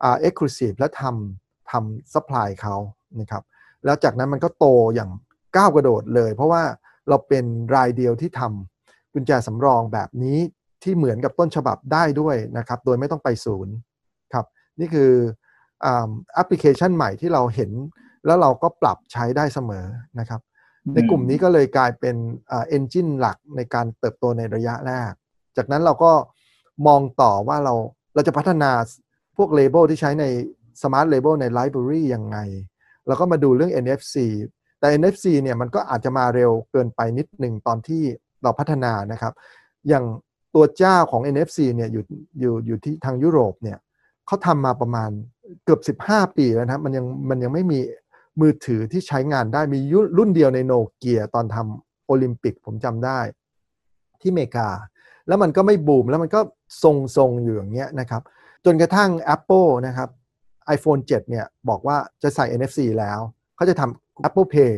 exclusive และทำทำ supply เขานะครับแล้วจากนั้นมันก็โตอย่างก้าวกระโดดเลย เพราะว่าเราเป็นรายเดียวที่ทำกุญแจสำรองแบบนี้ที่เหมือนกับต้นฉบับได้ด้วยนะครับ โดยไม่ต้องไปศูนย์ครับ นี่คือแอปพลิเคชันใหม่ที่เราเห็น แล้วเราก็ปรับใช้ได้เสมอนะครับ ในกลุ่มนี้ก็เลยกลายเป็นเอนจินหลักในการเติบโตในระยะแรก จากนั้นเราก็มองต่อว่าเราเราจะพัฒนาพวกเลเบลที่ใช้ใน Smart Label ใน Library ยังไงแล้วก็มาดูเรื่อง NFC แต่ NFC เนี่ยมันก็อาจจะมาเร็วเกินไปนิดหนึ่งตอนที่เราพัฒนานะครับ อย่างตัวเจ้าของ NFC เนี่ยอยู่อยู่อยู่ที่ทางยุโรปเนี่ยเขาทำมาประมาณเกือบ 15 ปีแล้วนะมันยังมันยังไม่มี มือถือที่ใช้งานได้มีรุ่นเดียวในโนเกียตอนทำโอลิมปิกผมจำได้ ที่อเมริกา แล้วมันก็ไม่บูมแล้วมันก็ทรงๆอยู่อย่างเงี้ยนะครับจนกระทั่ง Apple นะครับ iPhone 7 เนี่ยบอกว่าจะใส่ NFC แล้ว เขาจะทำ Apple Pay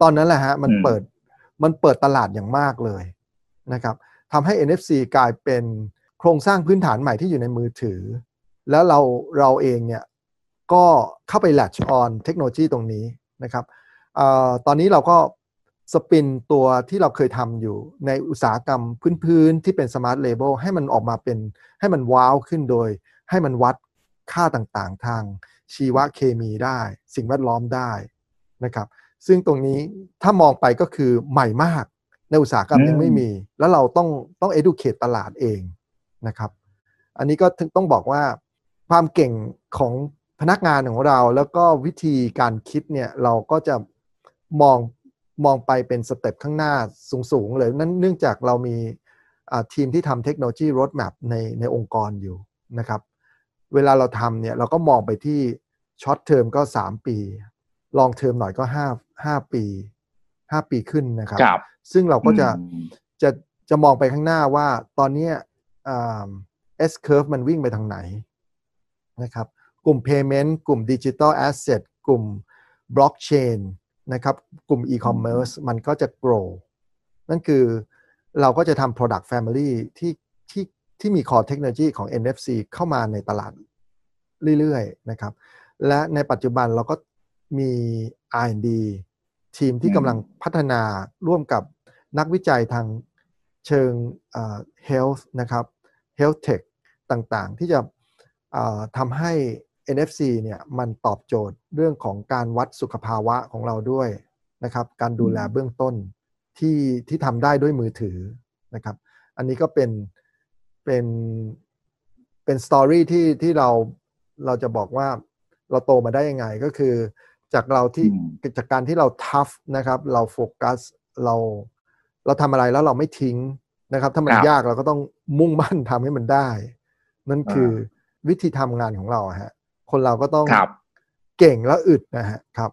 ตอนนั้นแหละฮะมันเปิดมันเปิดตลาดอย่างมากเลยนะครับทำให้ NFC กลายเป็นโครงสร้างพื้นฐานใหม่ที่อยู่ในมือถือ แล้วเราเราเองเนี่ย ก็เข้าไป latch on เทคโนโลยีตรงนี้นะครับอตอนนี้เราก็ spin ตัวที่เราเคยทำอยู่ในอุตสาหกรรมพื้นๆ ที่เป็น smart label ให้มันออกมาเป็นให้มันว้าวขึ้นโดย ให้มันวัดค่าต่างๆ ทางชีวเคมีได้ สิ่งแวดล้อมได้นะครับ ซึ่งตรงนี้ถ้ามองไปก็คือใหม่มากในอุตสาหกรรมยังไม่มี แล้วเราต้องต้อง educate ตลาดเองนะครับ อันนี้ก็ต้องบอกว่าความเก่งของ พนักงานของเราแล้วก็วิธีการคิดเนี่ยเราก็จะมองมองไปเป็นสเต็ปข้างหน้าสูงๆเลยนั่นเนื่องจากเรามีทีมที่ทำเทคโนโลยี roadmap ในในองค์กรอยู่นะครับเวลาเราทำเนี่ยเราก็มองไปที่ short term ก็ 3 ปี long term หน่อยก็ 5 5 ปี 5 ปีขึ้นนะครับครับซึ่งเราก็จะอืมจะจะมองไปข้างหน้าว่าตอนเนี้ยอ่า S curve มันวิ่งไปทางไหนนะครับ กลุ่ม payment กลุ่ม digital asset กลุ่ม blockchain นะครับ กลุ่ม e-commerce มันก็จะ grow นั่นคือเราก็จะทำ product family ที่ที่ที่มี core technology ของ NFC เข้ามาในตลาดเรื่อยๆนะครับ และในปัจจุบันเราก็มี R&D ทีมที่อืมกำลังพัฒนาร่วมกับนักวิจัยทางเชิงเอ่อ health นะครับ health tech ต่างๆ ที่จะเอ่อทำให้ NFC เนี่ยมันตอบโจทย์เรื่องของการวัดสุขภาวะของเราด้วยนะครับ การดูแลเบื้องต้นที่ที่ทำได้ด้วยมือถือนะครับ อันนี้ก็เป็นเป็นเป็นสตอรี่ที่ที่เราเราจะบอกว่าเราโตมาได้ยังไงก็คือ จากเราที่อืมจากการที่เราทัฟนะครับ เราโฟกัสเราเราทำอะไรแล้วเราไม่ทิ้งนะครับ ถ้ามันครับยากเราก็ต้องมุ่งมั่นทำให้มันได้ นั่นคือวิธีทำงานของเราอะฮะ คนเราก็ต้องครับเก่งและอึดนะฮะครับ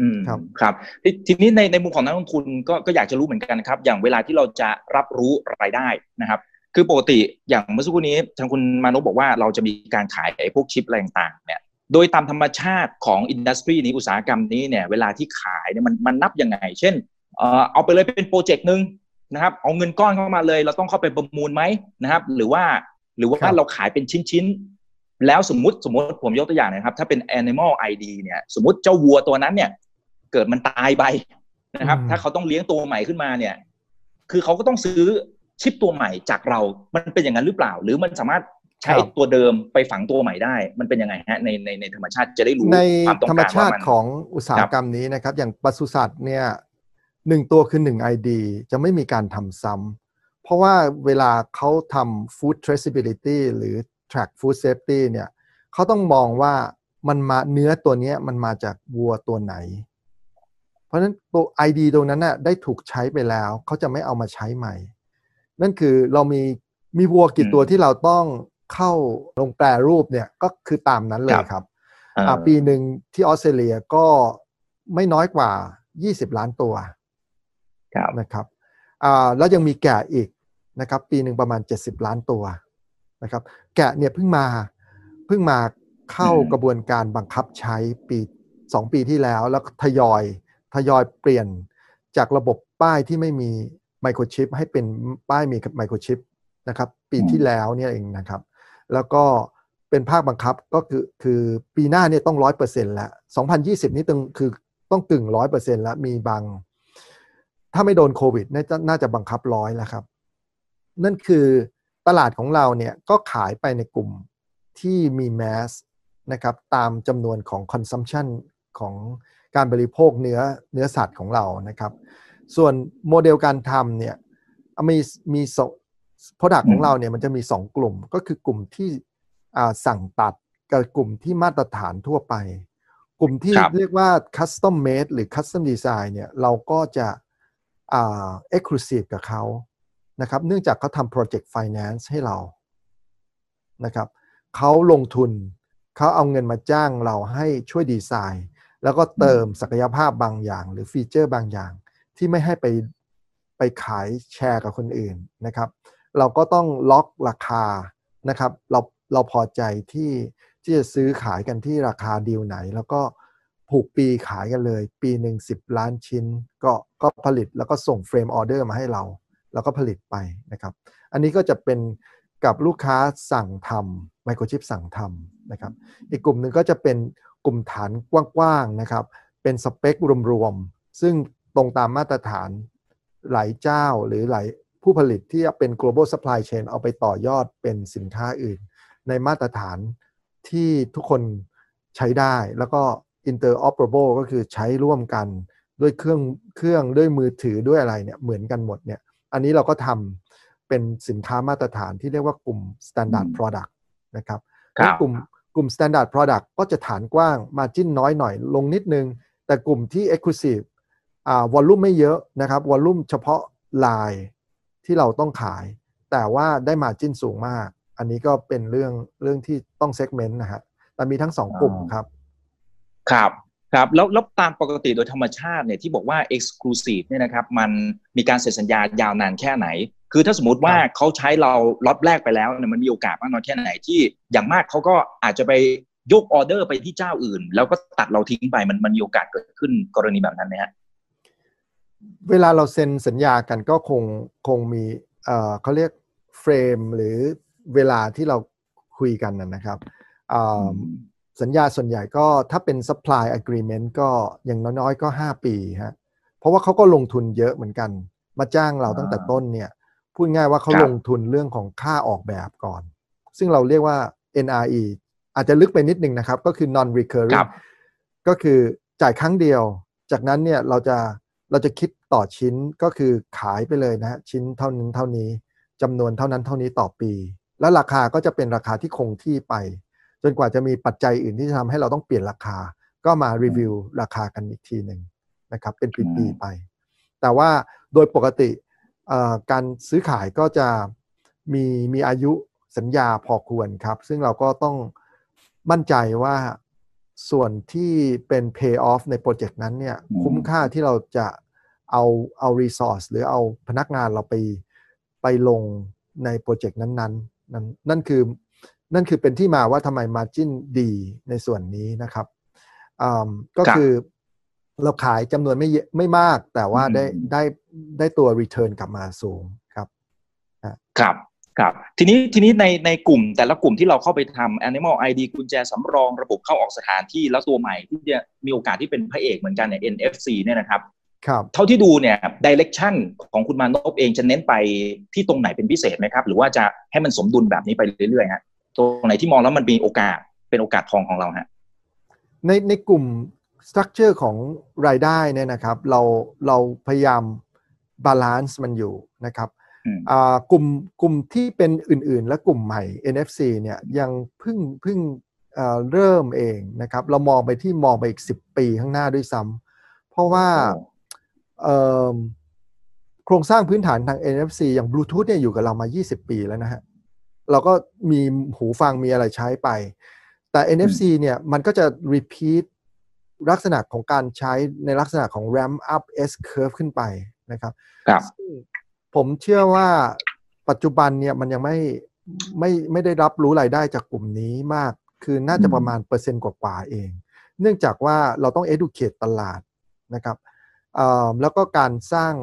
อืมครับครับทีทีนี้ในในมุมของนักลงทุนก็ก็อยากจะรู้เหมือนกันครับ อย่างเวลาที่เราจะรับรู้รายได้นะครับ คือปกติอย่างเมื่อสักครู่นี้ทางคุณมานพบอกว่าเราจะมีการขายไอ้พวกชิปอะไรต่างๆเนี่ยโดยตามธรรมชาติของอินดัสทรีนี้อุตสาหกรรมนี้เนี่ยเวลาที่ขายเนี่ยมันมันนับยังไง เช่นเอ่อเอาไปเลยเป็นโปรเจกต์หนึ่งนะครับ เอาเงินก้อนเข้ามาเลย เราต้องเข้าไปประมูลไหมนะครับ หรือว่าหรือว่าครับเราขายเป็นชิ้นๆ แล้วสมมติสมมติผมยกตัวอย่างนะครับ ถ้าเป็น Animal ID เนี่ย สมมติเจ้าวัวตัวนั้นเนี่ย เกิดมันตายไปนะครับอืมถ้าเขาต้องเลี้ยงตัวใหม่ขึ้นมาเนี่ย คือเขาก็ต้องซื้อชิปตัวใหม่จากเรา มันเป็นอย่างนั้นหรือเปล่า หรือมันสามารถใช้ตัวเดิมไปฝังตัวใหม่ได้ มันเป็นยังไงฮะในในในธรรมชาติจะได้รู้ในความต้องธรรมการชาว่าติมันของอุตสาหกรรมนี้นะครับ อย่างปศุสัตว์เนี่ยหนึ่งตัวคือหนึ่ง ID จะไม่มีการทำซ้ำเพราะว่าเวลาเขาทำ food traceability หรือ track food safety เนี่ยเขาต้องมองว่ามันมาเนื้อตัวเนี้ยมันมาจากวัวตัวไหน เพราะฉะนั้นตัว ID ตรงนั้นน่ะได้ถูกใช้ไปแล้วเขาจะไม่เอามาใช้ใหม่ นั่นคือเรามีมีวัวกี่ตัวที่เราต้องเข้าลงแปรรูปเนี่ยก็คือตามนั้นเลยครับเอ่ออ่าปีหนึ่งที่ออสเตรเลียก็ไม่น้อยกว่า 20 ล้านตัวครับนะครับอ่าแล้วยังมีแกะอีกนะครับ ปีหนึ่งประมาณ 70 ล้านตัว นะครับ แกะเนี่ยเพิ่งมาเพิ่งมาเข้ากระบวนการบังคับใช้ปี2ปีที่แล้วแล้วก็ทยอยทยอยเปลี่ยนจากระบบป้ายที่ไม่มีไมโครชิปให้เป็นป้ายมีไมโครชิปนะครับ ปีที่แล้วเนี่ยเองนะครับ แล้วก็เป็นภาคบังคับก็คือคือปีหน้าเนี่ยต้องร้อยเปอร์เซ็นต์แล้ว2020นี่ต้องคือต้องกึ่งร้อยเปอร์เซ็นต์แล้วมีบาง ถ้าไม่โดนโควิด น่าจะน่าจะบังคับร้อยแล้วครับ นั่นคือ ตลาดของเราเนี่ยก็ขายไปในกลุ่มที่มีแมสนะครับตามจำนวนของ consumption ของการบริโภคเนื้อเนื้อสัตว์ของเรานะครับ ส่วนโมเดลการทำเนี่ยมีมีสอง product ของเราเนี่ยมันจะมี 2 กลุ่มก็คือกลุ่มที่อ่าสั่งตัดกับกลุ่มที่มาตรฐานทั่วไป กลุ่มที่ครับเรียกว่า custom made หรือ custom design เนี่ยเราก็จะอ่า exclusive กับเขา นะครับ เนื่องจากเขาทำ project finance ให้เรานะครับเขาลงทุนเขาเอาเงินมาจ้างเราให้ช่วยดีไซน์ แล้วก็เติมศักยภาพบางอย่าง หรือฟีเจอร์บางอย่าง ที่ไม่ให้ไปไปขายแชร์กับคนอื่นนะครับ เราก็ต้องล็อกราคานะครับ เราเราพอใจที่ที่จะซื้อขายกันที่ราคาดีลไหน แล้วก็ผูกปีขายกันเลย ปีหนึ่งสิบล้านชิ้น ก็ก็ผลิตแล้วก็ส่งเฟรมออเดอร์มาให้เรา แล้วก็ผลิตไปนะครับ อันนี้ก็จะเป็นกับลูกค้าสั่งทำไมโครชิปสั่งทำนะครับ อีกกลุ่มหนึ่งก็จะเป็นกลุ่มฐานกว้างๆนะครับ เป็นสเปครวมๆ ซึ่งตรงตามมาตรฐานหลายเจ้าหรือหลายผู้ผลิตที่เป็น global supply chain เอาไปต่อยอดเป็นสินค้าอื่น ในมาตรฐานที่ทุกคนใช้ได้แล้วก็ interoperable ก็คือใช้ร่วมกันด้วยเครื่องเครื่องด้วยมือถือด้วยอะไรเนี่ยเหมือนกันหมดเนี่ย อันนี้เราก็ทำเป็นสินค้ามาตรฐานที่เรียกว่ากลุ่ม standard อืม product นะครับครับแล้วกลุ่มกลุ่ม standard product ก็จะฐานกว้าง margin น้อยหน่อยลงนิดนึง แต่กลุ่มที่ exclusive อ่าวอลลุ่มไม่เยอะนะครับวอลลุ่มเฉพาะลายที่เราต้องขาย แต่ว่าได้ margin สูงมาก อันนี้ก็เป็นเรื่องเรื่องที่ต้อง segment นะฮะแต่มีทั้งสองกลุ่มครับ ครับ ครับแล้วแล้วตามปกติโดยธรรมชาติเนี่ยที่บอกว่า exclusive เนี่ยนะครับมันมีการเซ็นสัญญายาวนานแค่ไหน คือถ้าสมมติว่าเขาใช้เราล็อตแรกไปแล้วเนี่ยมันมีโอกาสมากน้อยแค่ไหนที่อย่างมากเขาก็อาจจะไปยกออเดอร์ไปที่เจ้าอื่น แล้วก็ตัดเราทิ้งไปมันมันมีโอกาสเกิดขึ้นกรณีแบบนั้นไหมฮะเวลาเราเซ็นสัญญากันก็คงคงมีเอ่อเขาเรียกเฟรมหรือเวลาที่เราคุยกันนะนะครับอ่า สัญญาส่วนใหญ่ก็ถ้าเป็น supply agreement ก็อย่างน้อยๆก็ 5 ปีฮะเพราะว่าเขาก็ลงทุนเยอะเหมือนกัน มาจ้างเราตั้งแต่ต้นเนี่ย พูดง่ายว่าเขาครับลงทุนเรื่องของค่าออกแบบก่อน ซึ่งเราเรียกว่า NRE อาจจะลึกไปนิดนึงนะครับ ก็คือ non ครั recurring บก็คือจ่ายครั้งเดียว จากนั้นเนี่ยเราจะเราจะคิดต่อชิ้นก็คือขายไปเลยนะฮะชิ้นเท่านั้นเท่านี้จำนวนเท่านั้นเท่านี้ต่อปี และราคาก็จะเป็นราคาที่คงที่ไปจ นกว่าจะมีปัจจัยอื่นที่จะทำให้เราต้องเปลี่ยนราคา ก็มารีวิวราคากันอีกทีหนึ่งนะครับ เป็นปีอืมๆไป แต่ว่าโดยปกติเอ่อการซื้อขายก็จะมีมีอายุสัญญาพอควรครับ ซึ่งเราก็ต้องมั่นใจว่าส่วนที่เป็น pay off ในโปรเจกต์นั้นเนี่ยอืมคุ้มค่าที่เราจะเอาเอา resource หรือเอาพนักงานเราไปไปลงในโปรเจกต์นั้นๆ นั่นนั่นคือ นั่นคือเป็นที่มาว่าทำไม margin ดีในส่วนนี้นะครับอ่าก็ครับคือเราขายจำนวนไม่เยอะไม่มากแต่ว่าได้อืมได้ได้ตัว return กลับมาสูงครับครับครับทีนี้ทีนี้ในในกลุ่มแต่ละกลุ่มที่เราเข้าไปทำ Animal ID กุญแจสำรองระบบเข้าออกสถานที่แล้วตัวใหม่ที่จะมีโอกาสที่เป็นพระเอกเหมือนกันเนี่ย NFC เนี่ยนะครับครับเท่าที่ดูเนี่ย direction ของคุณมานพเองจะเน้นไปที่ตรงไหนเป็นพิเศษไหมครับ หรือว่าจะให้มันสมดุลแบบนี้ไปเรื่อยๆฮะ ตรงไหนที่มองแล้วมันมีโอกาสเป็นโอกาสทองของเราฮะในในกลุ่ม structure ของรายได้เนี่ยนะครับเราเราพยายาม balance มันอยู่นะครับอืมอ่ากลุ่มกลุ่มที่เป็นอื่นๆ และกลุ่มใหม่ NFC เนี่ยยังเพิ่งเพิ่งเอ่อเริ่มเองนะครับ เรามองไปที่มองไปอีก 10 ปีข้างหน้าด้วยซ้ำเพราะว่าโอ้เอิ่มโครงสร้างพื้นฐานทาง NFC อย่างบลูทูธเนี่ยอยู่กับเรามา 20 ปีแล้วนะฮะ เราก็มีหูฟังมีอะไรใช้ไป แต่ NFC เนี่ยมันก็จะ repeat ลักษณะของการใช้ในลักษณะของ ramp up S curve ขึ้นไปนะครับครับซึ่งผมเชื่อว่าปัจจุบันเนี่ยมันยังไม่ไม่ไม่ได้รับรู้รายได้จากกลุ่มนี้มาก คือน่าจะประมาณเปอร์เซ็นต์กว่าๆเอง เนื่องจากว่าเราต้อง educate ตลาดนะครับเอ่อแล้วก็การสร้าง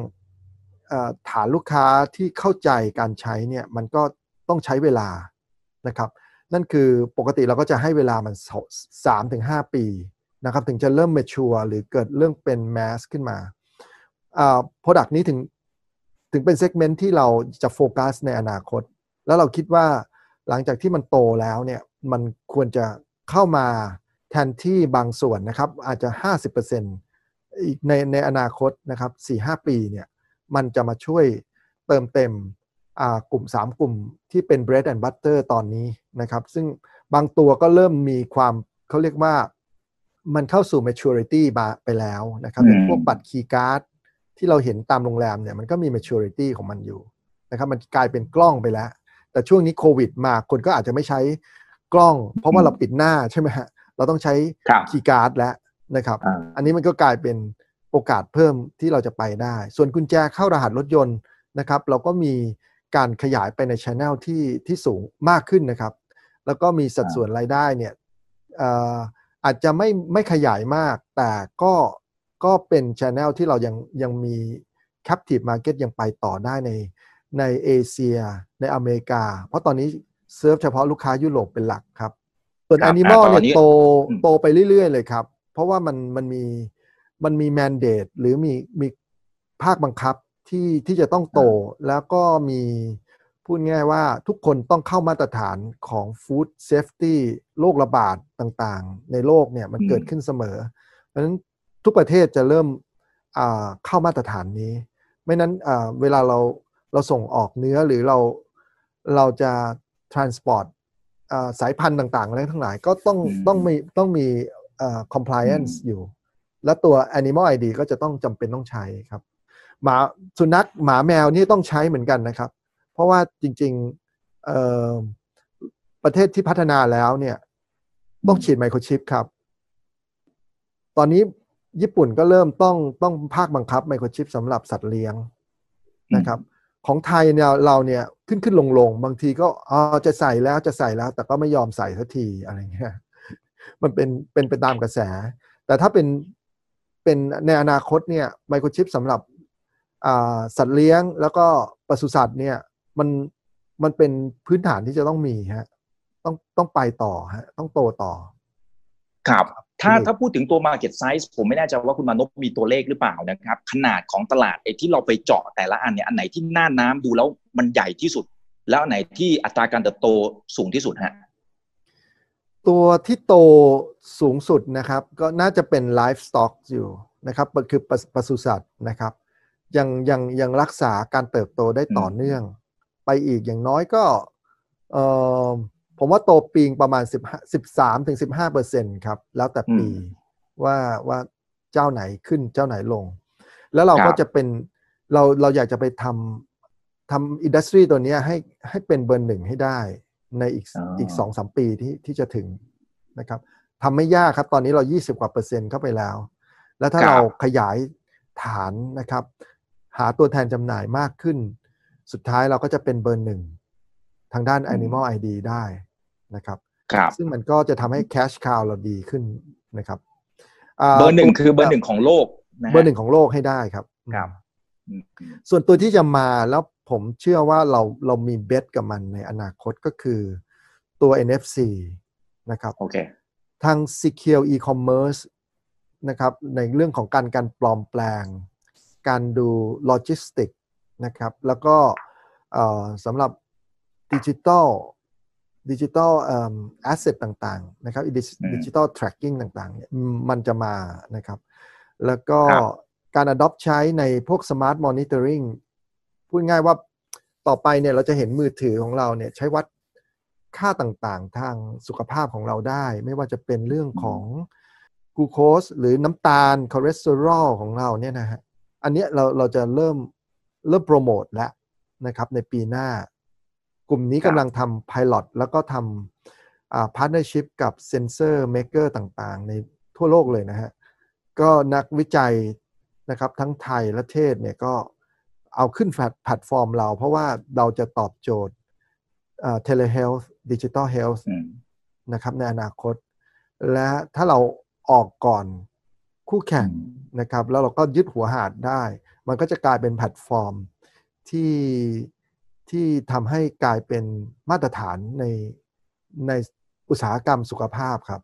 เอ่อฐานลูกค้าที่เข้าใจการใช้เนี่ยมันก็ ต้องใช้เวลานะครับ นั่นคือปกติเราก็จะให้เวลามันสามถึงห้าปีนะครับถึงจะเริ่ม mature หรือเกิดเรื่องเป็น mass ขึ้นมาอ่า product นี้ถึงถึงเป็น segment ที่เราจะโฟกัสในอนาคต แล้วเราคิดว่าหลังจากที่มันโตแล้วเนี่ยมันควรจะเข้ามาแทนที่บางส่วนนะครับอาจจะ 50%อีกในในอนาคตนะครับ4-5 ปีเนี่ยมันจะมาช่วยเติมเต็ม กลุ่ม 3 กลุ่มที่เป็น bread and butter ตอนนี้นะครับ ซึ่งบางตัวก็เริ่มมีความเขาเรียกว่ามันเข้าสู่ maturity บาไปแล้วนะครับอย่างพวกบัตรคีย์การ์ดที่เราเห็นตามโรงแรมเนี่ยมันก็มี maturity ของมันอยู่นะครับมันกลายเป็นกล้องไปแล้ว แต่ช่วงนี้โควิดมาคนก็อาจจะไม่ใช้กล้อง เพราะว่าเราปิดหน้าใช่ไหมฮะเราต้องใช้ครับคีย์การ์ดแล้วนะครับอ่าอันนี้มันก็กลายเป็นโอกาสเพิ่มที่เราจะไปได้ ส่วนกุญแจเข้ารหัสรถยนต์นะครับ เราก็มี การขยายไปในช anel ที่ที่สูงมากขึ้นนะครับ แล้วก็มีสัดส่วนรายได้เนี่ยเอ่ออาจจะไม่ไม่ขยายมาก แต่ก็ก็เป็นช anel ที่เรายังยังมี captive market ยังไปต่อได้ในในเอเชียในอเมริกา เพราะตอนนี้เซิร์ฟเฉพาะลูกค้ายุโรปเป็นหลักครับ ส่วนครับ Animal อ่าตอนเนี่ยนี้โตอืมโตไปเรื่อยๆ เลยครับ เพราะว่ามันมันมีมันมีแมนเดตหรือมีมีภาคบังคับ ที่ที่จะต้องโตแล้วก็มีพูดง่ายว่าทุกคนต้องเข้ามาตรฐานของ Food Safety โรคระบาดต่างๆ ในโลกเนี่ยมันอืมเกิดขึ้นเสมอ เพราะฉะนั้นทุกประเทศจะเริ่มอ่าเข้ามาตรฐานนี้ ไม่นั้นอ่าเวลาเราเราส่งออกเนื้อหรือเราเราจะ transport อ่าสายพันธุ์ต่างๆอะไรทั้งหลายก็ต้องอืมต้องมีต้องมีอ่า compliance อืมอยู่ และตัว animal ID ก็จะต้องจำเป็นต้องใช้ครับ หมาสุนัขหมาแมวนี่ต้องใช้เหมือนกันนะครับ เพราะว่าจริงๆประเทศที่พัฒนาแล้วเนี่ยต้องฉีดไมโครชิปครับ ตอนนี้ญี่ปุ่นก็เริ่มต้องต้องภาคบังคับไมโครชิปสำหรับสัตว์เลี้ยงนะครับ ของไทยเนี่ยเราเนี่ยขึ้นขึ้นลงลงบางทีก็อ๋อจะใส่แล้วจะใส่แล้ว แต่ก็ไม่ยอมใส่สักทีอะไรเงี้ยมันเป็นเป็นไปตามกระแส แต่ถ้าเป็นเป็นในอนาคตเนี่ยไมโครชิปสำหรับ สัตว์เลี้ยงแล้วก็ปศุสัตว์เนี่ยมันมันเป็นพื้นฐานที่จะต้องมีฮะต้องต้องไปต่อฮะต้องโตต่อ ครับ ถ้าอืมถ้าพูดถึงตัว Market Size ผมไม่แน่ใจว่าคุณมานพมีตัวเลขหรือเปล่านะครับ ขนาดของตลาดไอ้ที่เราไปเจาะแต่ละอันเนี่ยอันไหนที่หน้าน้ำดูแล้วมันใหญ่ที่สุด แล้วอันไหนที่อัตราการเติบโตสูงที่สุดฮะตัวที่โตสูงสุดนะครับ ก็น่าจะเป็น livestock อยู่นะครับมันคือปศปศุสัตว์นะครับ ยังยังยังรักษาการเติบโตได้ต่อเนื่อง ไปอีกอย่างน้อยก็เออผมว่าโตปีงประมาณ10 13ถึง15เปอร์เซ็นต์ครับ แล้วแต่ปีอืมว่าว่าเจ้าไหนขึ้นเจ้าไหนลง แล้วเราครัก็บจะเป็นเราเราอยากจะไปทำทำอินดัสทรีตัวเนี้ยให้ให้เป็นเบอร์หนึ่งให้ได้ในอีกอีกสองสามปีที่ที่จะถึงนะครับทำไม่ยากครับ ตอนนี้เรา 20 กว่าเปอร์เซ็นต์เข้าไปแล้ว แล้วถ้าครับเราขยายฐานนะครับ หาตัวแทนจำหน่ายมากขึ้น สุดท้ายเราก็จะเป็นเบอร์หนึ่งทางด้าน Animal ID ได้นะครับครับซึ่งมันก็จะทำให้ cash cow เราดีขึ้นนะครับาเบอร์หนึ่งตัวคือเบอร์หนึ่งของโลกนะฮะเบอร์หนึ่งของโลกให้ได้ครับครับอืมอืมส่วนตัวที่จะมาแล้วผมเชื่อว่าเราเรามีเบสกับมันในอนาคตก็คือตัว NFC นะครับโอเคทาง Secure E-commerce นะครับในเรื่องของการการปลอมแปลง การดูโลจิสติกนะครับ แล้วก็เอ่อสำหรับดิจิทัล digital asset ต่างๆ นะครับอืมดิจิทัล tracking ต่างๆเนี่ยมันจะมานะครับ แล้วก็ครับการ adopt ใช้ในพวก smart monitoring พูดง่ายว่าต่อไปเนี่ยเราจะเห็นมือถือของเราเนี่ยใช้วัดค่าต่างๆ ทางสุขภาพของเราได้ ไม่ว่าจะเป็นเรื่องของกลูโคสหรือน้ำตาลคอเลสเตอรอลของเราเนี่ยนะฮะ อันเนี้ยเราเราจะเริ่มเริ่มโปรโมทแล้วนะครับในปีหน้า กลุ่มนี้ครับกำลังทำ pilot แล้วก็ทำอ่า partnership กับ sensor maker ต่างๆ ในทั่วโลกเลยนะฮะ ก็นักวิจัยนะครับทั้งไทยและเทศเนี่ยก็เอาขึ้นแพลตแพลตฟอร์มเรา เพราะว่าเราจะตอบโจทย์เอ่อ telehealth digital health อืมนะครับในอนาคต และถ้าเราออกก่อน คู่แข่งนะครับแล้วเราก็ยึดหัวหาดได้ มันก็จะกลายเป็นแพลตฟอร์มที่ที่ทำให้กลายเป็นมาตรฐานในในอุตสาหกรรมสุขภาพครับ